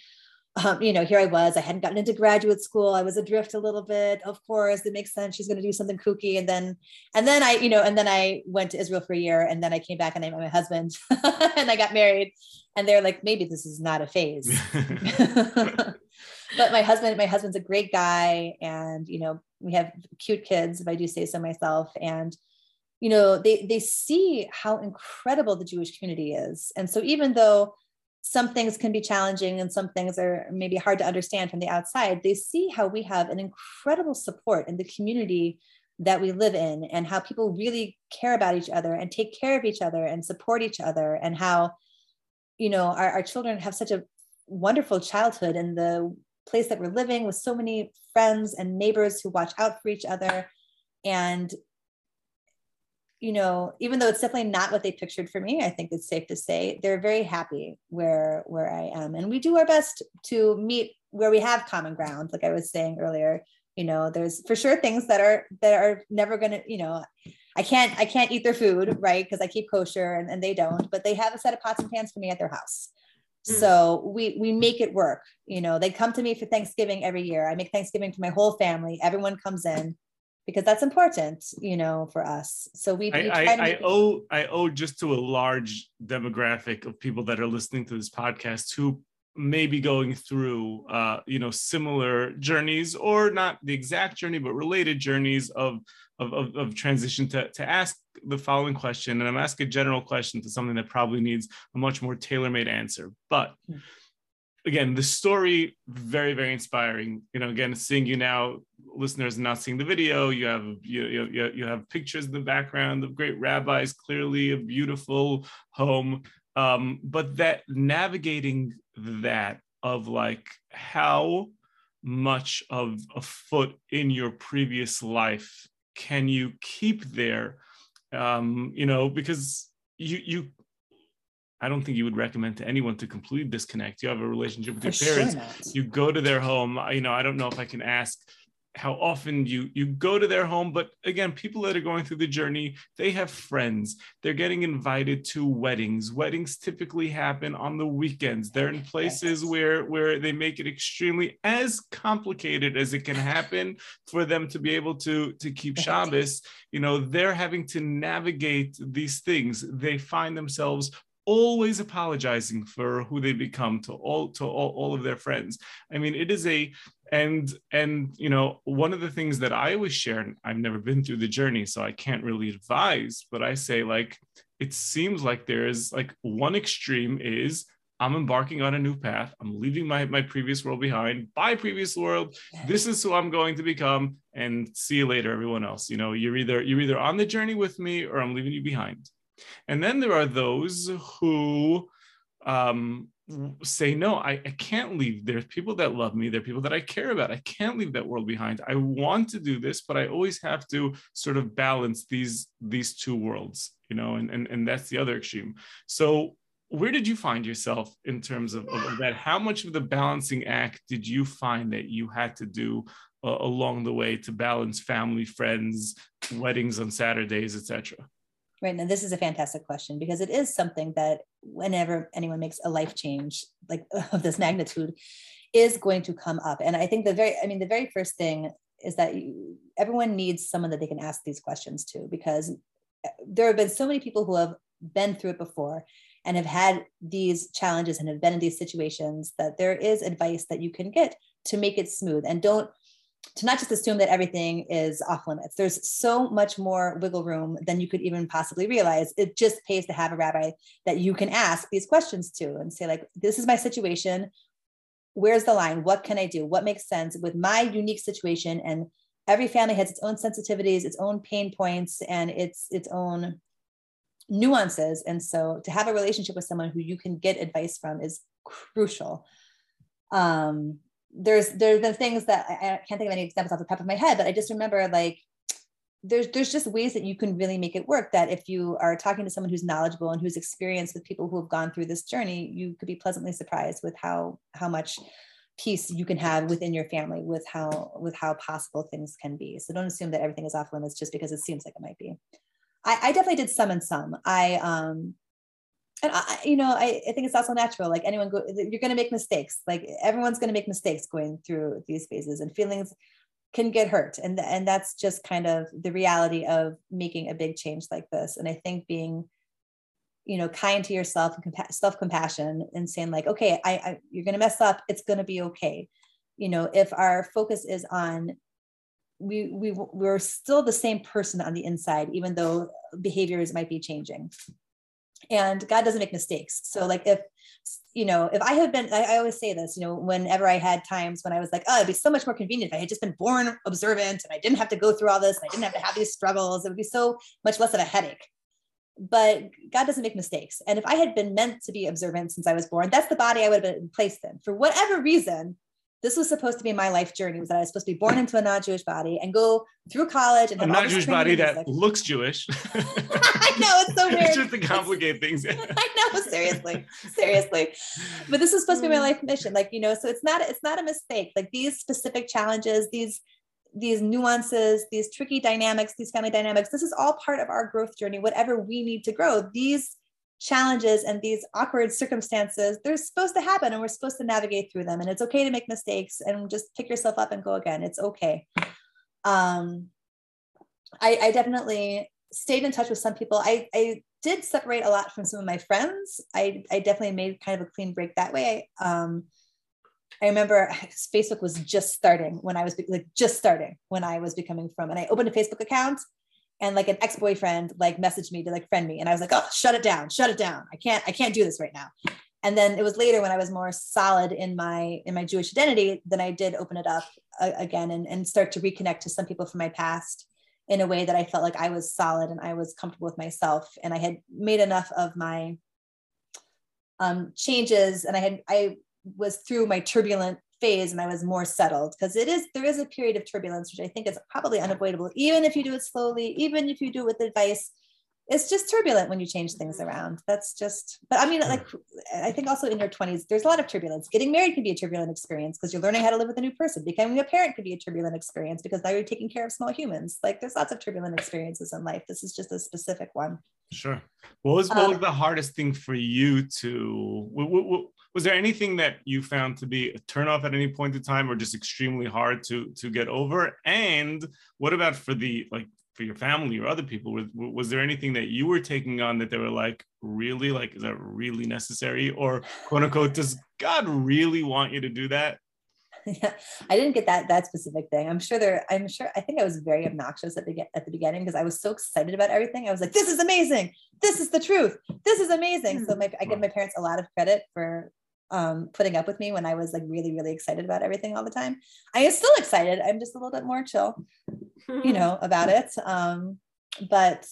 Um, you know, here I was. I hadn't gotten into graduate school. I was adrift a little bit. Of course, it makes sense. She's going to do something kooky, and then, and then I, you know, and then I went to Israel for a year, and then I came back and I met my husband, and I got married, and they're like, maybe this is not a phase. but my husband, my husband's a great guy, and you know, we have cute kids, if I do say so myself. And you know, they they see how incredible the Jewish community is. And so even though some things can be challenging and some things are maybe hard to understand from the outside, they see how we have an incredible support in the community that we live in and how people really care about each other and take care of each other and support each other and how you know our, our children have such a wonderful childhood in the place that we're living with so many friends and neighbors who watch out for each other. And you know even though it's definitely not what they pictured for me i think it's safe to say they're very happy where where i am. And we do our best to meet where we have common ground like i was saying earlier. You know there's for sure things that are that are never going to you know i can't i can't eat their food right? Because i keep kosher and, and they don't but they have a set of pots and pans for me at their house. Mm. so we we make it work you know they come to me for thanksgiving every year. I make thanksgiving for my whole family. Everyone comes in because that's important you know for us. So we, we I, try I, to I owe I owe just to a large demographic of people that are listening to this podcast who may be going through uh, you know similar journeys or not the exact journey but related journeys of of, of, of transition to, to ask the following question. And i'm asking a general question to something that probably needs a much more tailor-made answer. But Hmm. Again the story very very inspiring. You know again seeing you now listeners not seeing the video you have you, you, you have pictures in the background of great rabbis clearly a beautiful home. Um, but that navigating that of like how much of a foot in your previous life can you keep there? Um you know because you you I don't think you would recommend to anyone to completely disconnect. You have a relationship with your For parents. Sure you go to their home. You know, I don't know if I can ask how often you you go to their home but again people that are going through the journey they have friends. They're getting invited to weddings. Weddings typically happen on the weekends. They're in places where where they make it extremely as complicated as it can happen for them to be able to to keep Shabbos. You know they're having to navigate these things. They find themselves always apologizing for who they become to all to all, all of their friends. I mean it is a and and you know one of the things that i always share and i've never been through the journey so i can't really advise but i say like it seems like there is like one extreme is i'm embarking on a new path. I'm leaving my my previous world behind. Bye previous world. This is who i'm going to become and see you later everyone else. You know you're either you're either on the journey with me or i'm leaving you behind and then there are those who um, say, no, I, I can't leave. There's people that love me. There are people that I care about. I can't leave that world behind. I want to do this, but I always have to sort of balance these these two worlds, you know, and and, and that's the other extreme. So where did you find yourself in terms of, of that? How much of the balancing act did you find that you had to do uh, along the way to balance family, friends, weddings on Saturdays, etc.? Right. Now, this is a fantastic question because it is something that whenever anyone makes a life change like of this magnitude is going to come up. And I think the very, I mean, the very first thing is that you, everyone needs someone that they can ask these questions to because eh, there have been so many people who have been through it before and have had these challenges and have been in these situations that there is advice that you can get to make it smooth and don't to not just assume that everything is off limits. There's so much more wiggle room than you could even possibly realize. It just pays to have a rabbi that you can ask these questions to and say, like, this is my situation. Where's the line? What can I do? What makes sense with my unique situation? And every family has its own sensitivities, its own pain points, and its its own nuances. And so to have a relationship with someone who you can get advice from is crucial. Um, there's there's been things that I, I can't think of any examples off the top of my head, but I just remember like there's there's just ways that you can really make it work that if you are talking to someone who's knowledgeable and who's experienced with people who have gone through this journey you could be pleasantly surprised with how how much peace you can have within your family with how with how possible things can be. So don't assume that everything is off limits just because it seems like it might be. I, I definitely did some and some. I um and I, you know, I, I think it's also natural. Like anyone go, you're going to make mistakes. Like everyone's going to make mistakes going through these phases, and feelings can get hurt, and and that's just kind of the reality of making a big change like this. And I think being, you know, kind to yourself and compa- self compassion, and saying like, okay, I, I you're going to mess up. It's going to be okay. You know, if our focus is on we we we're still the same person on the inside, even though behaviors might be changing and god doesn't make mistakes. So like if you know if i had been I, I, always say this you know whenever i had times when i was like oh it'd be so much more convenient if i had just been born observant and i didn't have to go through all this and i didn't have to have these struggles it would be so much less of a headache. But god doesn't make mistakes. And if i had been meant to be observant since i was born that's the body i would have been placed in. For whatever reason this was supposed to be my life journey was that I was supposed to be born into a non-Jewish body and go through college and a non-Jewish body that looks Jewish. I know it's so weird. It's just to complicate things. I know, seriously, seriously. But this is supposed to be my mm. life mission, like you know. So it's not it's not a mistake. Like these specific challenges, these these nuances, these tricky dynamics, these family dynamics. This is all part of our growth journey. Whatever we need to grow, these challenges and these awkward circumstances, they're supposed to happen and we're supposed to navigate through them. And it's okay to make mistakes and just pick yourself up and go again. It's okay. Um, I, I definitely stayed in touch with some people. I, I did separate a lot from some of my friends. I, I definitely made kind of a clean break that way. Um, I remember Facebook was just starting when I was like just starting when I was becoming frum, and I opened a Facebook account and like an ex-boyfriend like messaged me to like friend me and i was like oh shut it down shut it down. I can't i can't do this right now. And then it was later when i was more solid in my in my jewish identity then i did open it up uh, again and, and start to reconnect to some people from my past in a way that i felt like i was solid and i was comfortable with myself and i had made enough of my um, changes and i had i was through my turbulent phase and I was more settled because it is there is a period of turbulence which I think is probably unavoidable even if you do it slowly even if you do it with advice. It's just turbulent when you change things around. That's just but I mean like I think also in your 20s there's a lot of turbulence. Getting married can be a turbulent experience because you're learning how to live with a new person. Becoming a parent could be a turbulent experience because now you're taking care of small humans. Like there's lots of turbulent experiences in life. This is just a specific one. Sure. What was what was um, the hardest thing for you to? Was there anything that you found to be a turnoff at any point in time, or just extremely hard to to get over? And what about for the like for your family or other people? Was, was there anything that you were taking on that they were like, really, like, is that really necessary, or quote unquote, does God really want you to do that? yeah, I didn't get that that specific thing. I'm sure there. I'm sure. I think I was very obnoxious at the at the beginning because I was so excited about everything. I was like, "This is amazing! This is the truth! This is amazing!" So hmm. my, I give my parents a lot of credit for um, putting up with me when I was like really really excited about everything all the time. I am still excited. I'm just a little bit more chill, you know, about it. Um, but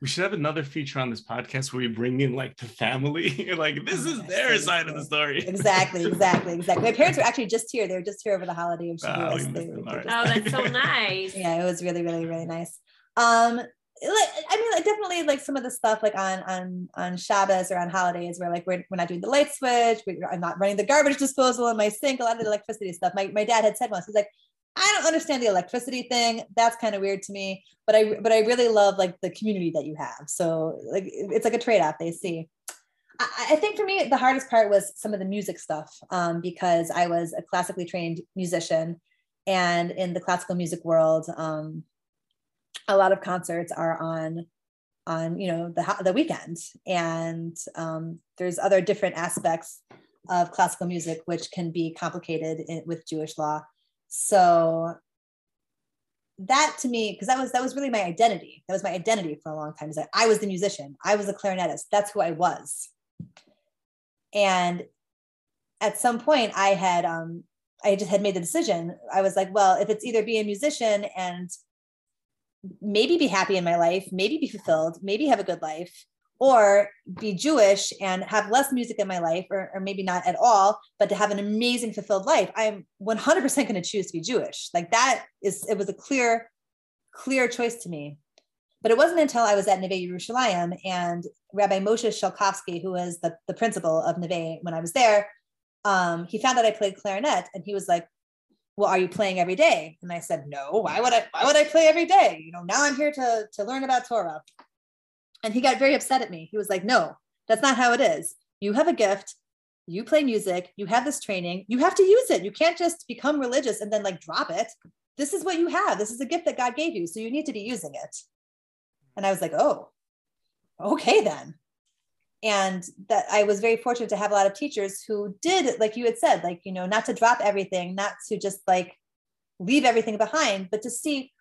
we should have another feature on this podcast where we bring in like the family. Like this is their side of the story. Exactly exactly exactly. My parents were actually just here. They were just here over the holiday of oh, oh that's so nice. Yeah it was really really really nice. Um I mean, like definitely like some of the stuff like on on on Shabbos or on holidays where like we're, we're not doing the light switch, we, I'm not running the garbage disposal in my sink, a lot of the electricity stuff. My, my dad had said once, he's like, I don't understand the electricity thing. That's kind of weird to me. But I but I really love like the community that you have. So like it's like a trade-off they see. I, I think for me the hardest part was some of the music stuff um, because I was a classically trained musician, and in the classical music world, um, a lot of concerts are on on you know the the weekend, and um, there's other different aspects of classical music which can be complicated in, with Jewish law. So that to me because that was that was really my identity. That was my identity for a long time is that i was the musician. I was a clarinetist. That's who i was. And at some point i had um i just had made the decision. I was like well if it's either be a musician and maybe be happy in my life maybe be fulfilled maybe have a good life or be Jewish and have less music in my life, or, or maybe not at all, but to have an amazing fulfilled life, I'm 100% going to choose to be Jewish. Like that is, it was a clear, clear choice to me. But it wasn't until I was at Neve Yerushalayim and Rabbi Moshe Chalkowski, who was the, the principal of Neve when I was there, um, he found out I played clarinet and he was like, well, are you playing every day? And I said, no, why would I, why would I play every day? You know, now I'm here to, to learn about Torah. And he got very upset at me. He was like, no, that's not how it is. You have a gift. You play music. You have this training. You have to use it. You can't just become religious and then like drop it. This is what you have. This is a gift that God gave you. So you need to be using it. And I was like, oh, okay then. And that I was very fortunate to have a lot of teachers who did, like you had said, like, you know, not to drop everything, not to just like leave everything behind, but to see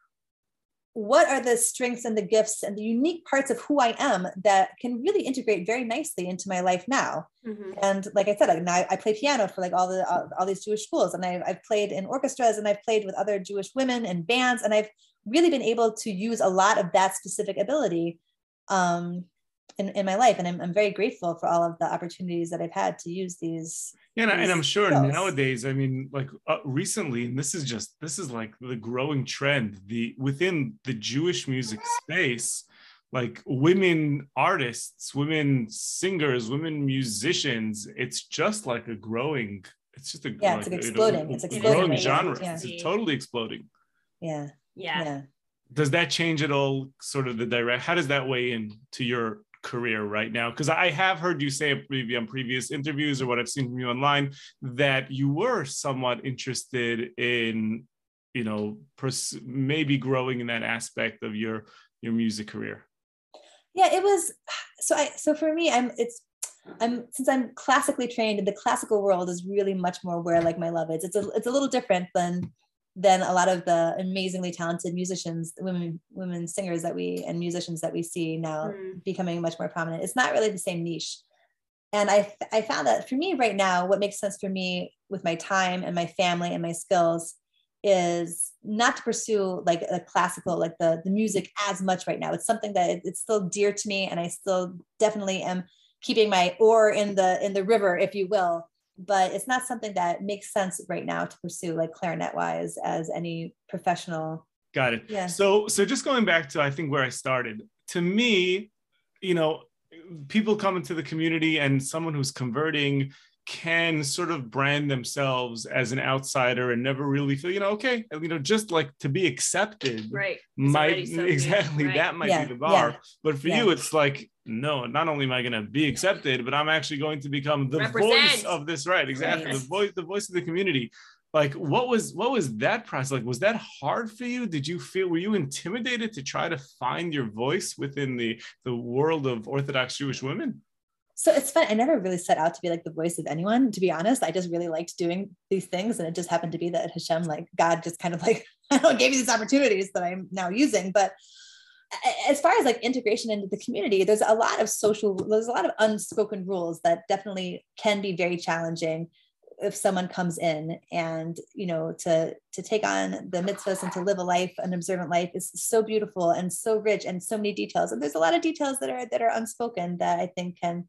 what are the strengths and the gifts and the unique parts of who I am that can really integrate very nicely into my life now. Mm-hmm. And like I said, I, now I play piano for like all the all, all these Jewish schools, and I've, I've played in orchestras, and I've played with other Jewish women and bands, and I've really been able to use a lot of that specific ability um, in, in my life, and I'm, I'm very grateful for all of the opportunities that I've had to use these yeah, and, and I'm sure skills. nowadays, I mean, like uh, recently, and this is just this is like the growing trend. The within the Jewish music space, like women artists, women singers, women musicians, it's just like a growing. It's just a yeah, like, it's exploding. A, it's exploding. growing genre. Yeah. It's totally exploding. Yeah. Yeah. Yeah. Does that change at all? Sort of the direct. How does that weigh in to your career right now? Because I have heard you say maybe on previous interviews or what I've seen from you online that you were somewhat interested in, you know, pers- maybe growing in that aspect of your your music career. Yeah, it was. So I so for me, I'm it's I'm since I'm classically trained, in the classical world is really much more where like my love is. It's a it's a little different than than a lot of the amazingly talented musicians, women, women singers that we and musicians that we see now mm. becoming much more prominent. It's not really the same niche. And I, I found that for me right now, what makes sense for me with my time and my family and my skills is not to pursue like a classical, like the, the music as much right now. It's something that it's still dear to me and I still definitely am keeping my oar in the in the river, if you will. But it's not something that makes sense right now to pursue, like clarinet wise, as any professional. Got it. Yeah. So so just going back to I think where I started. To me, you know, people come into the community and someone who's converting can sort of brand themselves as an outsider and never really feel, you know, okay, you know, just like to be accepted. Right. Might so exactly right. that might Yeah, be the bar. yeah, But for yeah. you, it's like, no, not only am I gonna be accepted, but I'm actually going to become the voice of this, right? Exactly. Right. The voice, the voice of the community. Like what was what was that process like? Was that hard for you? Did you feel were you intimidated to try to find your voice within the the world of Orthodox Jewish women? So it's fun. I never really set out to be like the voice of anyone, to be honest. I just really liked doing these things. And it just happened to be that Hashem, like God just kind of like, I don't gave me these opportunities that I'm now using. But as far as like integration into the community, there's a lot of social, there's a lot of unspoken rules that definitely can be very challenging if someone comes in and you know to to take on the mitzvahs and to live a life an observant life is so beautiful and so rich and so many details. And there's a lot of details that are that are unspoken that i think can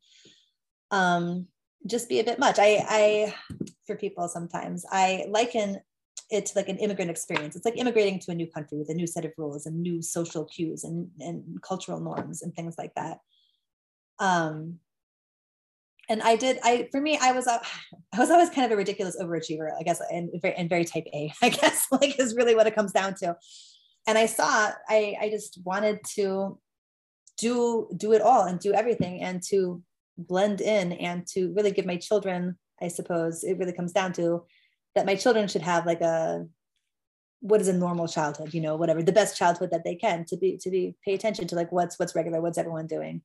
um just be a bit much. I i for people sometimes i liken it to like an immigrant experience. It's like immigrating to a new country with a new set of rules and new social cues and and cultural norms and things like that. Um and I did. I for me, I was a, I was always kind of a ridiculous overachiever, I guess, and very and very type A, I guess, like is really what it comes down to. And I saw, I I just wanted to do do it all and do everything and to blend in and to really give my children, I suppose, it really comes down to that my children should have like a what is a normal childhood, you know, whatever the best childhood that they can to be to be pay attention to like what's what's regular, what's everyone doing.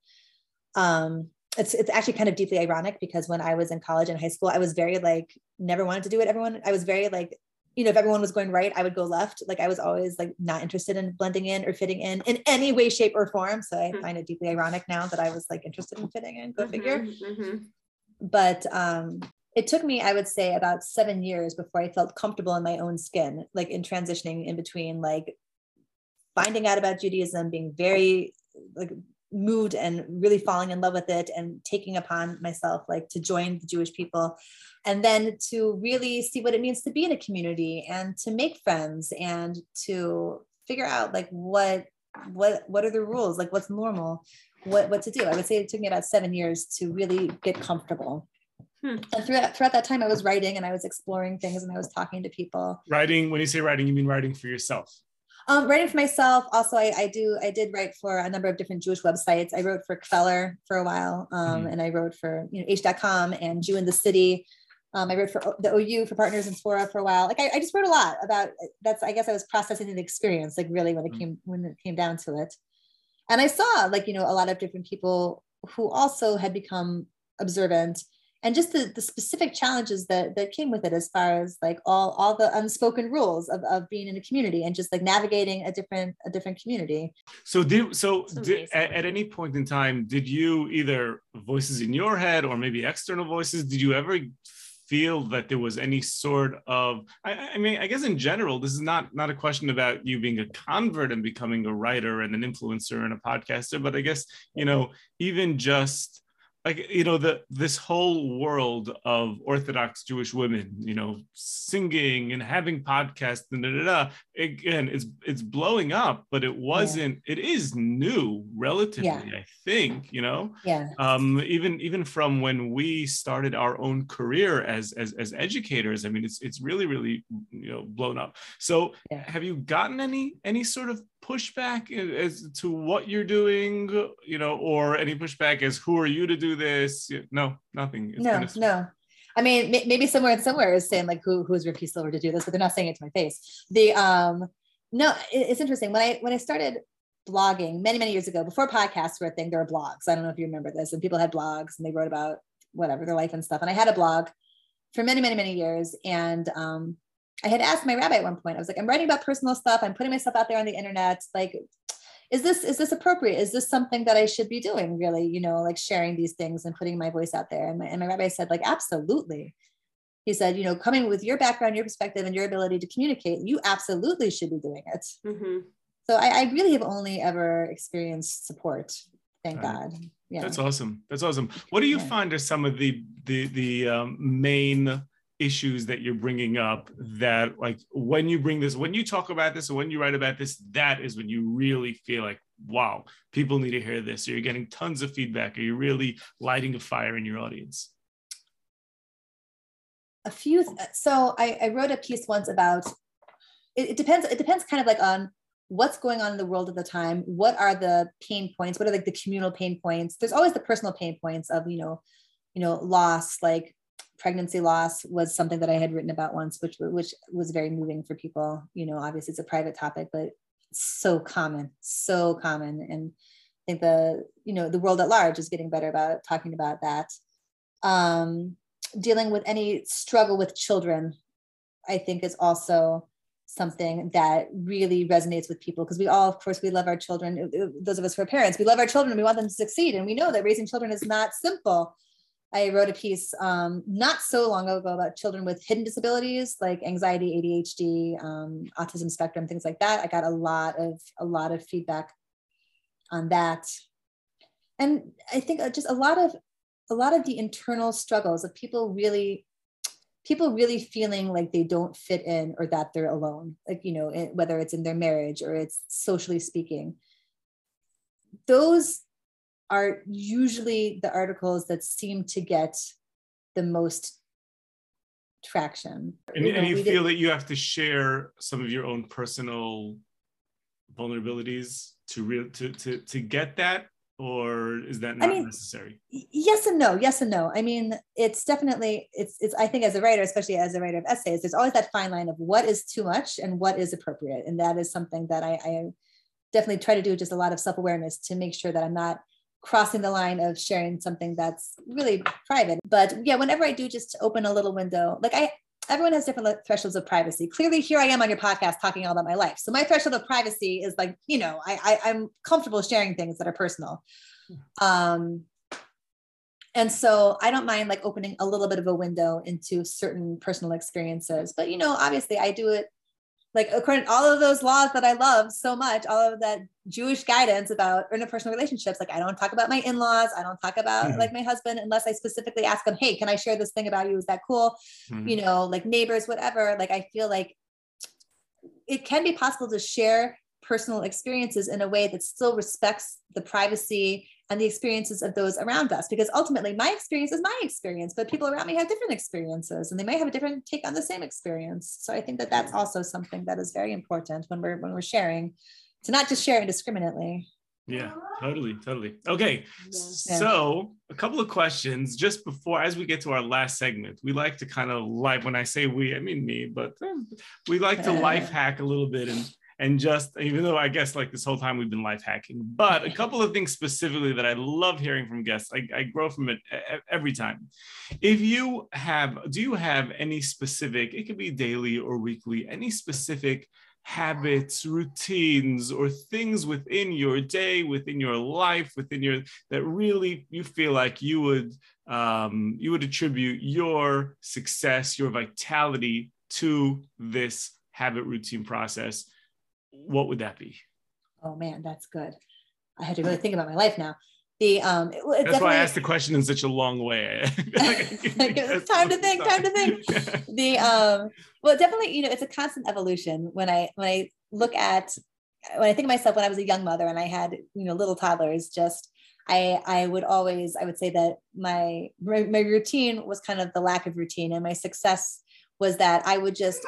Um, it's it's actually kind of deeply ironic because when I was in college and high school, I was very like never wanted to do it. Everyone, I was very like, you know, if everyone was going right, I would go left. Like I was always like not interested in blending in or fitting in in any way, shape, or form. So I Mhm. find it deeply ironic now that I was like interested in fitting in. Go figure. Mhm, mhm. But um, it took me, I would say, about seven years before I felt comfortable in my own skin, like in transitioning in between like finding out about Judaism, being very like moved and really falling in love with it and taking upon myself like to join the Jewish people and then to really see what it means to be in a community and to make friends and to figure out like what what what are the rules? Like what's normal? What what to do? I would say it took me about seven years to really get comfortable. Hmm. and throughout throughout that time i was writing and i was exploring things and i was talking to people. Writing, when you say writing, you mean writing for yourself. Um, writing for myself. Also, I, I do. I did write for a number of different Jewish websites. I wrote for Kveller for a while, um, Mhm. and I wrote for you know Aish.com and Jew in the City. Um, I wrote for O- the OU for Partners in Torah for a while. Like I, I just wrote a lot about. That's I guess I was processing the experience, like really when it Mhm. came when it came down to it. And I saw like you know a lot of different people who also had become observant and just the, the specific challenges that that came with it as far as like all all the unspoken rules of, of being in a community and just like navigating a different a different community. So did so did, at, at any point in time did you either voices in your head or maybe external voices did you ever feel that there was any sort of I, I mean I guess in general this is not not a question about you being a convert and becoming a writer and an influencer and a podcaster but I guess you know even just like you know the this whole world of orthodox jewish women you know singing and having podcasts and da, da, da, again it's it's blowing up but it wasn't it is new relatively Yeah. i think you know yeah um even even from when we started our own career as as as educators i mean it's it's really really you know blown up so Yeah. have you gotten any any sort of pushback as to what you're doing you know or any pushback as who are you to do this? No nothing. It's no kind of- no. I mean may- maybe somewhere somewhere is saying like who who's Rivki Silver to do this? But they're not saying it to my face. The um no it- it's interesting. When i when i started blogging many many years ago before podcasts were a thing there were blogs. I don't know if you remember this and people had blogs and they wrote about whatever their life and stuff. And i had a blog for many many many years and um I had asked my rabbi at one point, I was like, I'm writing about personal stuff. I'm putting myself out there on the internet. Like, is this, is this appropriate? Is this something that I should be doing really, you know, like sharing these things and putting my voice out there? And my, and my rabbi said like, absolutely. He said, you know, coming with your background, your perspective and your ability to communicate, you absolutely should be doing it. Mhm. So I, I really have only ever experienced support. Thank Right. God. yeah. That's awesome. That's awesome. What do you Yeah. find are some of the the the um, main issues that you're bringing up that like when you bring this when you talk about this or when you write about this that is when you really feel like wow people need to hear this. Or you're getting tons of feedback. Or you're really lighting a fire in your audience? A few so I, I wrote a piece once about it, it depends it depends kind of like on what's going on in the world at the time. What are the pain points? What are like the communal pain points? There's always the personal pain points of you know you know loss like pregnancy loss was something that i had written about once which which was very moving for people. You know obviously it's a private topic but so common so common. And i think the you know the world at large is getting better about talking about that. Um dealing with any struggle with children i think is also something that really resonates with people because we all of course we love our children. Those of us who are parents we love our children we want them to succeed. And we know that raising children is not simple i wrote a piece um, not so long ago about children with hidden disabilities like anxiety adhd um, autism spectrum things like that. I got a lot of a lot of feedback on that. And i think uh, just a lot of a lot of the internal struggles of people really people really feeling like they don't fit in or that they're alone like you know whether it's in their marriage or it's socially speaking. Those are usually the articles that seem to get the most traction. And, You know, and you feel did- that you have to share some of your own personal vulnerabilities to real to to to get that or is that not mean, necessary? yes and no yes and no. I mean it's definitely it's it's i think as a writer especially as a writer of essays there's always that fine line of what is too much and what is appropriate. And that is something that i, I definitely try to do just a lot of self-awareness to make sure that i'm not crossing the line of sharing something that's really private. But yeah whenever i do just open a little window like i everyone has different thresholds of privacy. Clearly here i am on your podcast talking all about my life. So my threshold of privacy is like you know i, I i'm comfortable sharing things that are personal. Um and so i don't mind like opening a little bit of a window into certain personal experiences. But you know obviously i do it like according to all of those laws that i love so much all of that jewish guidance about interpersonal relationships like i don't talk about my in-laws i don't talk about Mhm. like my husband unless i specifically ask them hey can i share this thing about you is that cool Mhm. you know like neighbors whatever like i feel like it can be possible to share personal experiences in a way that still respects the privacy and the experiences of those around us because ultimately my experience is my experience but people around me have different experiences and they may have a different take on the same experience. So i think that that's also something that is very important when we're when we're sharing to not just share indiscriminately. Yeah totally totally. Okay Yeah. so a couple of questions just before as we get to our last segment we like to kind of life when i say we i mean me but uh, we like to life hack a little bit and and just even though i guess like this whole time we've been life hacking but a couple of things specifically that i love hearing from guests i, I grow from it every time. If you have do you have any specific it could be daily or weekly any specific habits routines or things within your day within your life within your that really you feel like you would um, you would attribute your success your vitality to this habit routine process what would that be? Oh man that's good. I had to really think about my life now. The um it, it that's why i asked the question in such a long way. It's time to think, time to think. the um well definitely you know it's a constant evolution. When i when i look at when i think of myself when i was a young mother and i had you know little toddlers just i i would always i would say that my my my routine was kind of the lack of routine and my success was that i would just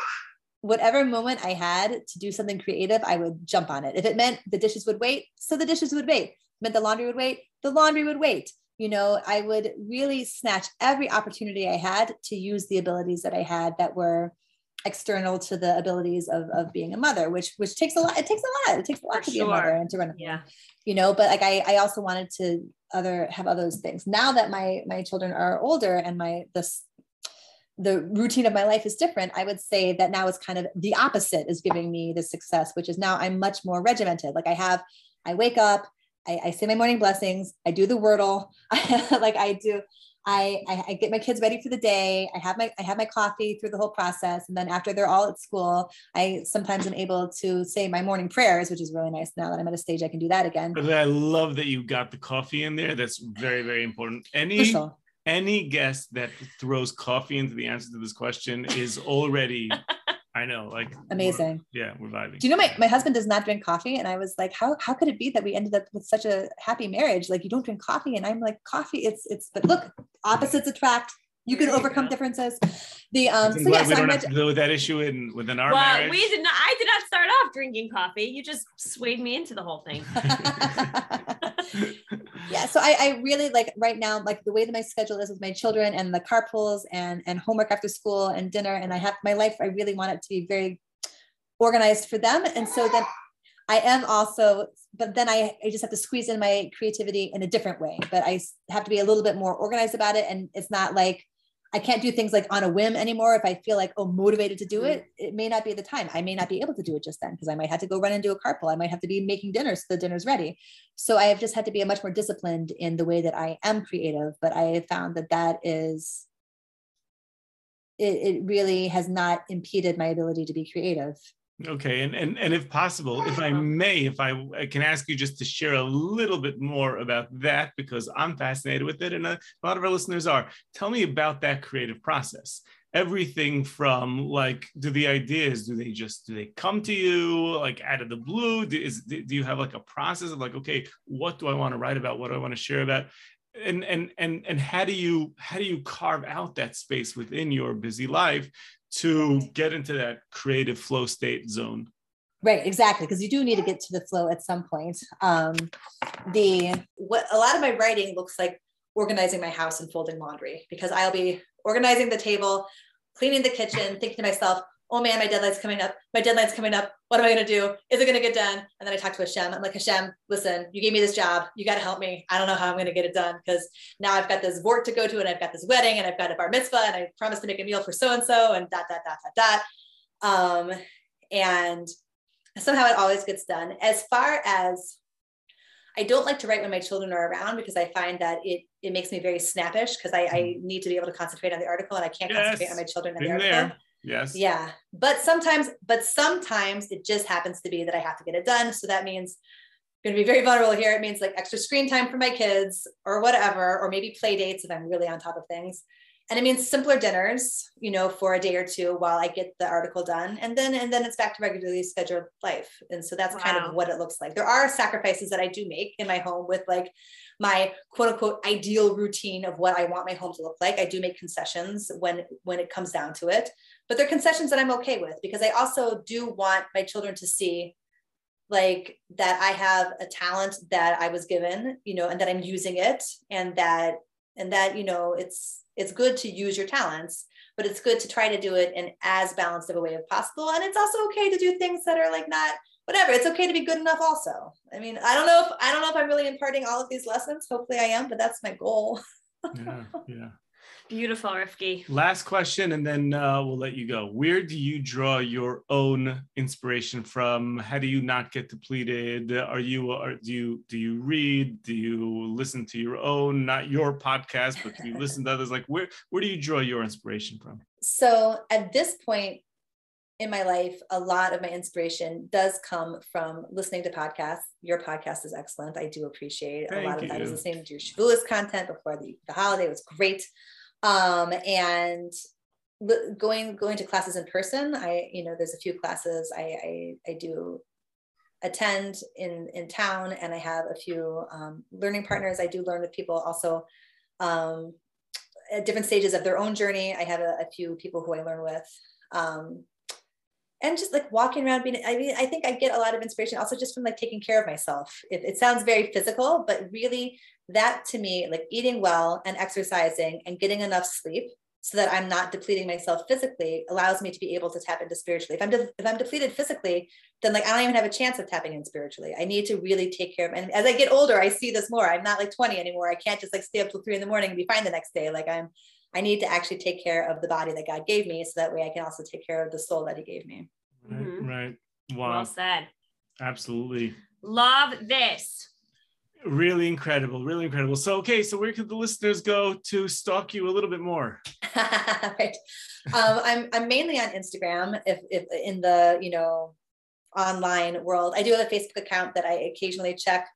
whatever moment i had to do something creative i would jump on it. If it meant the dishes would wait so the dishes would wait. If it meant the laundry would wait the laundry would wait. You know i would really snatch every opportunity i had to use the abilities that i had that were external to the abilities of, of being a mother which which takes a lot it takes a lot. It takes a lot For to be a mother and to run a Yeah. you know but like i i also wanted to other have other things. Now that my my children are older and my this the routine of my life is different i would say that now it's kind of the opposite is giving me the success which is now i'm much more regimented like i have i wake up I, I say my morning blessings. I do the wordle. like I do I, I, I get my kids ready for the day. I have my I have my coffee through the whole process, and then after they're all at school, I sometimes am able to say my morning prayers, which is really nice. Now that I'm at a stage, I can do that again. I love that you got the coffee in there. That's very very important. Any Crucial. Any guest that throws coffee into the answer to this question is already I know, like Amazing. we're- yeah, we're vibing. Do you know my, my husband does not drink coffee? And I was like, how, how could it be that we ended up with such a happy marriage? Like you don't drink coffee. And I'm like, coffee, it's, it's, but look, opposites attract. You can overcome go. differences. The, um, I'm so glad we don't I'm have to deal with that issue in within our well, marriage. we did not. I did not start off drinking coffee. You just swayed me into the whole thing. yeah so I, I really like right now like the way that my schedule is with my children and the carpools and and homework after school and dinner and i have my life i really want it to be very organized for them. And so then i am also but then i, I just have to squeeze in my creativity in a different way but I have to be a little bit more organized about it. And it's not like i can't do things like on a whim anymore if i feel like oh motivated to do mm. it it may not be the time i may not be able to do it just then because i might have to go run and do a carpool i might have to be making dinner so the dinner's ready so I have just had to be a much more disciplined in the way that I am creative. But I have found that that is, it, it really has not impeded my ability to be creative. Okay, and and and if possible, if I may, if I, I can ask you just to share a little bit more about that because I'm fascinated with it, and a, a lot of our listeners are. Tell me about that creative process. Everything from like, do the ideas do they just do they come to you like out of the blue? Do, is do you have like a process of like, okay, what do I want to write about? What do I want to share about? And and and and how do you how do you carve out that space within your busy life to get into that creative flow state zone. Right, exactly, because you do need to get to the flow at some point. Um, the what a lot of my writing looks like organizing my house and folding laundry because I'll be organizing the table, cleaning the kitchen, thinking to myself, "Oh man, my deadline's coming up. My deadline's coming up. What am I going to do? Is it going to get done?" And then I talk to Hashem. I'm like, "Hashem, listen, you gave me this job. You got to help me. I don't know how I'm going to get it done because now I've got this vort to go to, and I've got this wedding, and I've got a bar mitzvah, and I promised to make a meal for so and so, and dot dot dot dot dot." Um, and somehow it always gets done. As far as I don't like to write when my children are around because I find that it it makes me very snappish because I, I need to be able to concentrate on the article and I can't concentrate on my children and the article. there. Yes. Yeah. But sometimes, but sometimes it just happens to be that I have to get it done. So that means I'm going to be very vulnerable here. It means like extra screen time for my kids or whatever, or maybe play dates if I'm really on top of things. And it means simpler dinners, you know, for a day or two while I get the article done. And then and then it's back to regularly scheduled life. And so that's kind of what it looks like. There are sacrifices that I do make in my home with like my quote unquote ideal routine of what I want my home to look like. I do make concessions when when it comes down to it but they're concessions that I'm okay with because I also do want my children to see like that I have a talent that I was given, you know, and that I'm using it and that and that you know it's it's good to use your talents but it's good to try to do it in as balanced of a way as possible and it's also okay to do things that are like not whatever it's okay to be good enough also i mean i don't know if i don't know if i'm really imparting all of these lessons hopefully i am but that's my goal Yeah. Yeah. Beautiful, Rivki. Last question, and then uh, we'll let you go. Where do you draw your own inspiration from? How do you not get depleted? Are you, are, do you, do you read? Do you listen to your own, not your podcast, but do you listen to others? Like, where, where do you draw your inspiration from? so at this point in my life, a lot of my inspiration does come from listening to podcasts. Your podcast is excellent. I do appreciate a lot Thank of that. I was you. listening to your Shavuos content before the, the holiday. It was great. Um, and going going to classes in person, I you know there's a few classes I I, I do attend in in town, and I have a few um, learning partners. I do learn with people also. Um, at different stages of their own journey. I have a, a few people who I learn with. Um, and just like walking around being, I mean, I think I get a lot of inspiration also just from like taking care of myself. It, it sounds very physical, but really that to me, like eating well and exercising and getting enough sleep so that I'm not depleting myself physically allows me to be able to tap into spiritually. If I'm, de- if I'm depleted physically, then like I don't even have a chance of tapping in spiritually. I need to really take care of. And as I get older, I see this more. I'm not like 20 anymore. I can't just like stay up till three in the morning and be fine the next day. Like I'm, I need to actually take care of the body that God gave me, so that way I can also take care of the soul that He gave me. Right. Mhm. right. Well Wow. said. Absolutely. Love this. Really incredible, really incredible. So, okay, so where could the listeners go to stalk you a little bit more? right. Um, I'm I'm mainly on Instagram. If if in the you know online world, I do have a Facebook account that I occasionally check.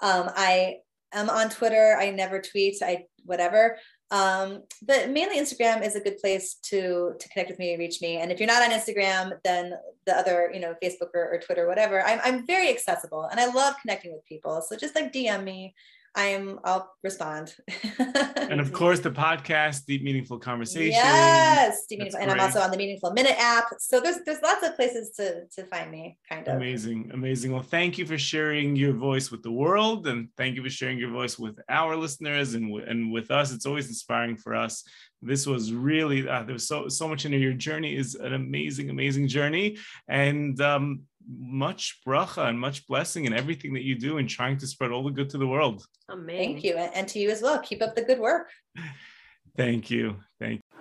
Um, I am on Twitter. I never tweet. I whatever. Um, but mainly Instagram is a good place to to connect with me and reach me. And if you're not on Instagram, then the other, you know, Facebook or, or Twitter, whatever. I'm I'm very accessible and I love connecting with people. So just like DM me I'm I'll respond. and of course, the podcast, Deep Meaningful Conversation. Yes, Deep Meaningful. and I'm also on the Meaningful Minute app. So there's there's lots of places to to find me. Kind of amazing, amazing. Well, thank you for sharing your voice with the world, and thank you for sharing your voice with our listeners and and with us. It's always inspiring for us. This was really uh, there was so so much in Your journey is an amazing, amazing journey, and um, much bracha and much blessing in everything that you do and trying to spread all the good to the world. Amazing. Thank you. And to you as well. Keep up the good work. Thank you. Thank you.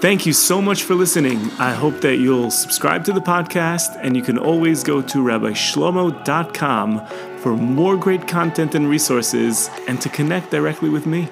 Thank you so much for listening. I hope that you'll subscribe to the podcast and you can always go to rabbishlomo.com for more great content and resources and to connect directly with me.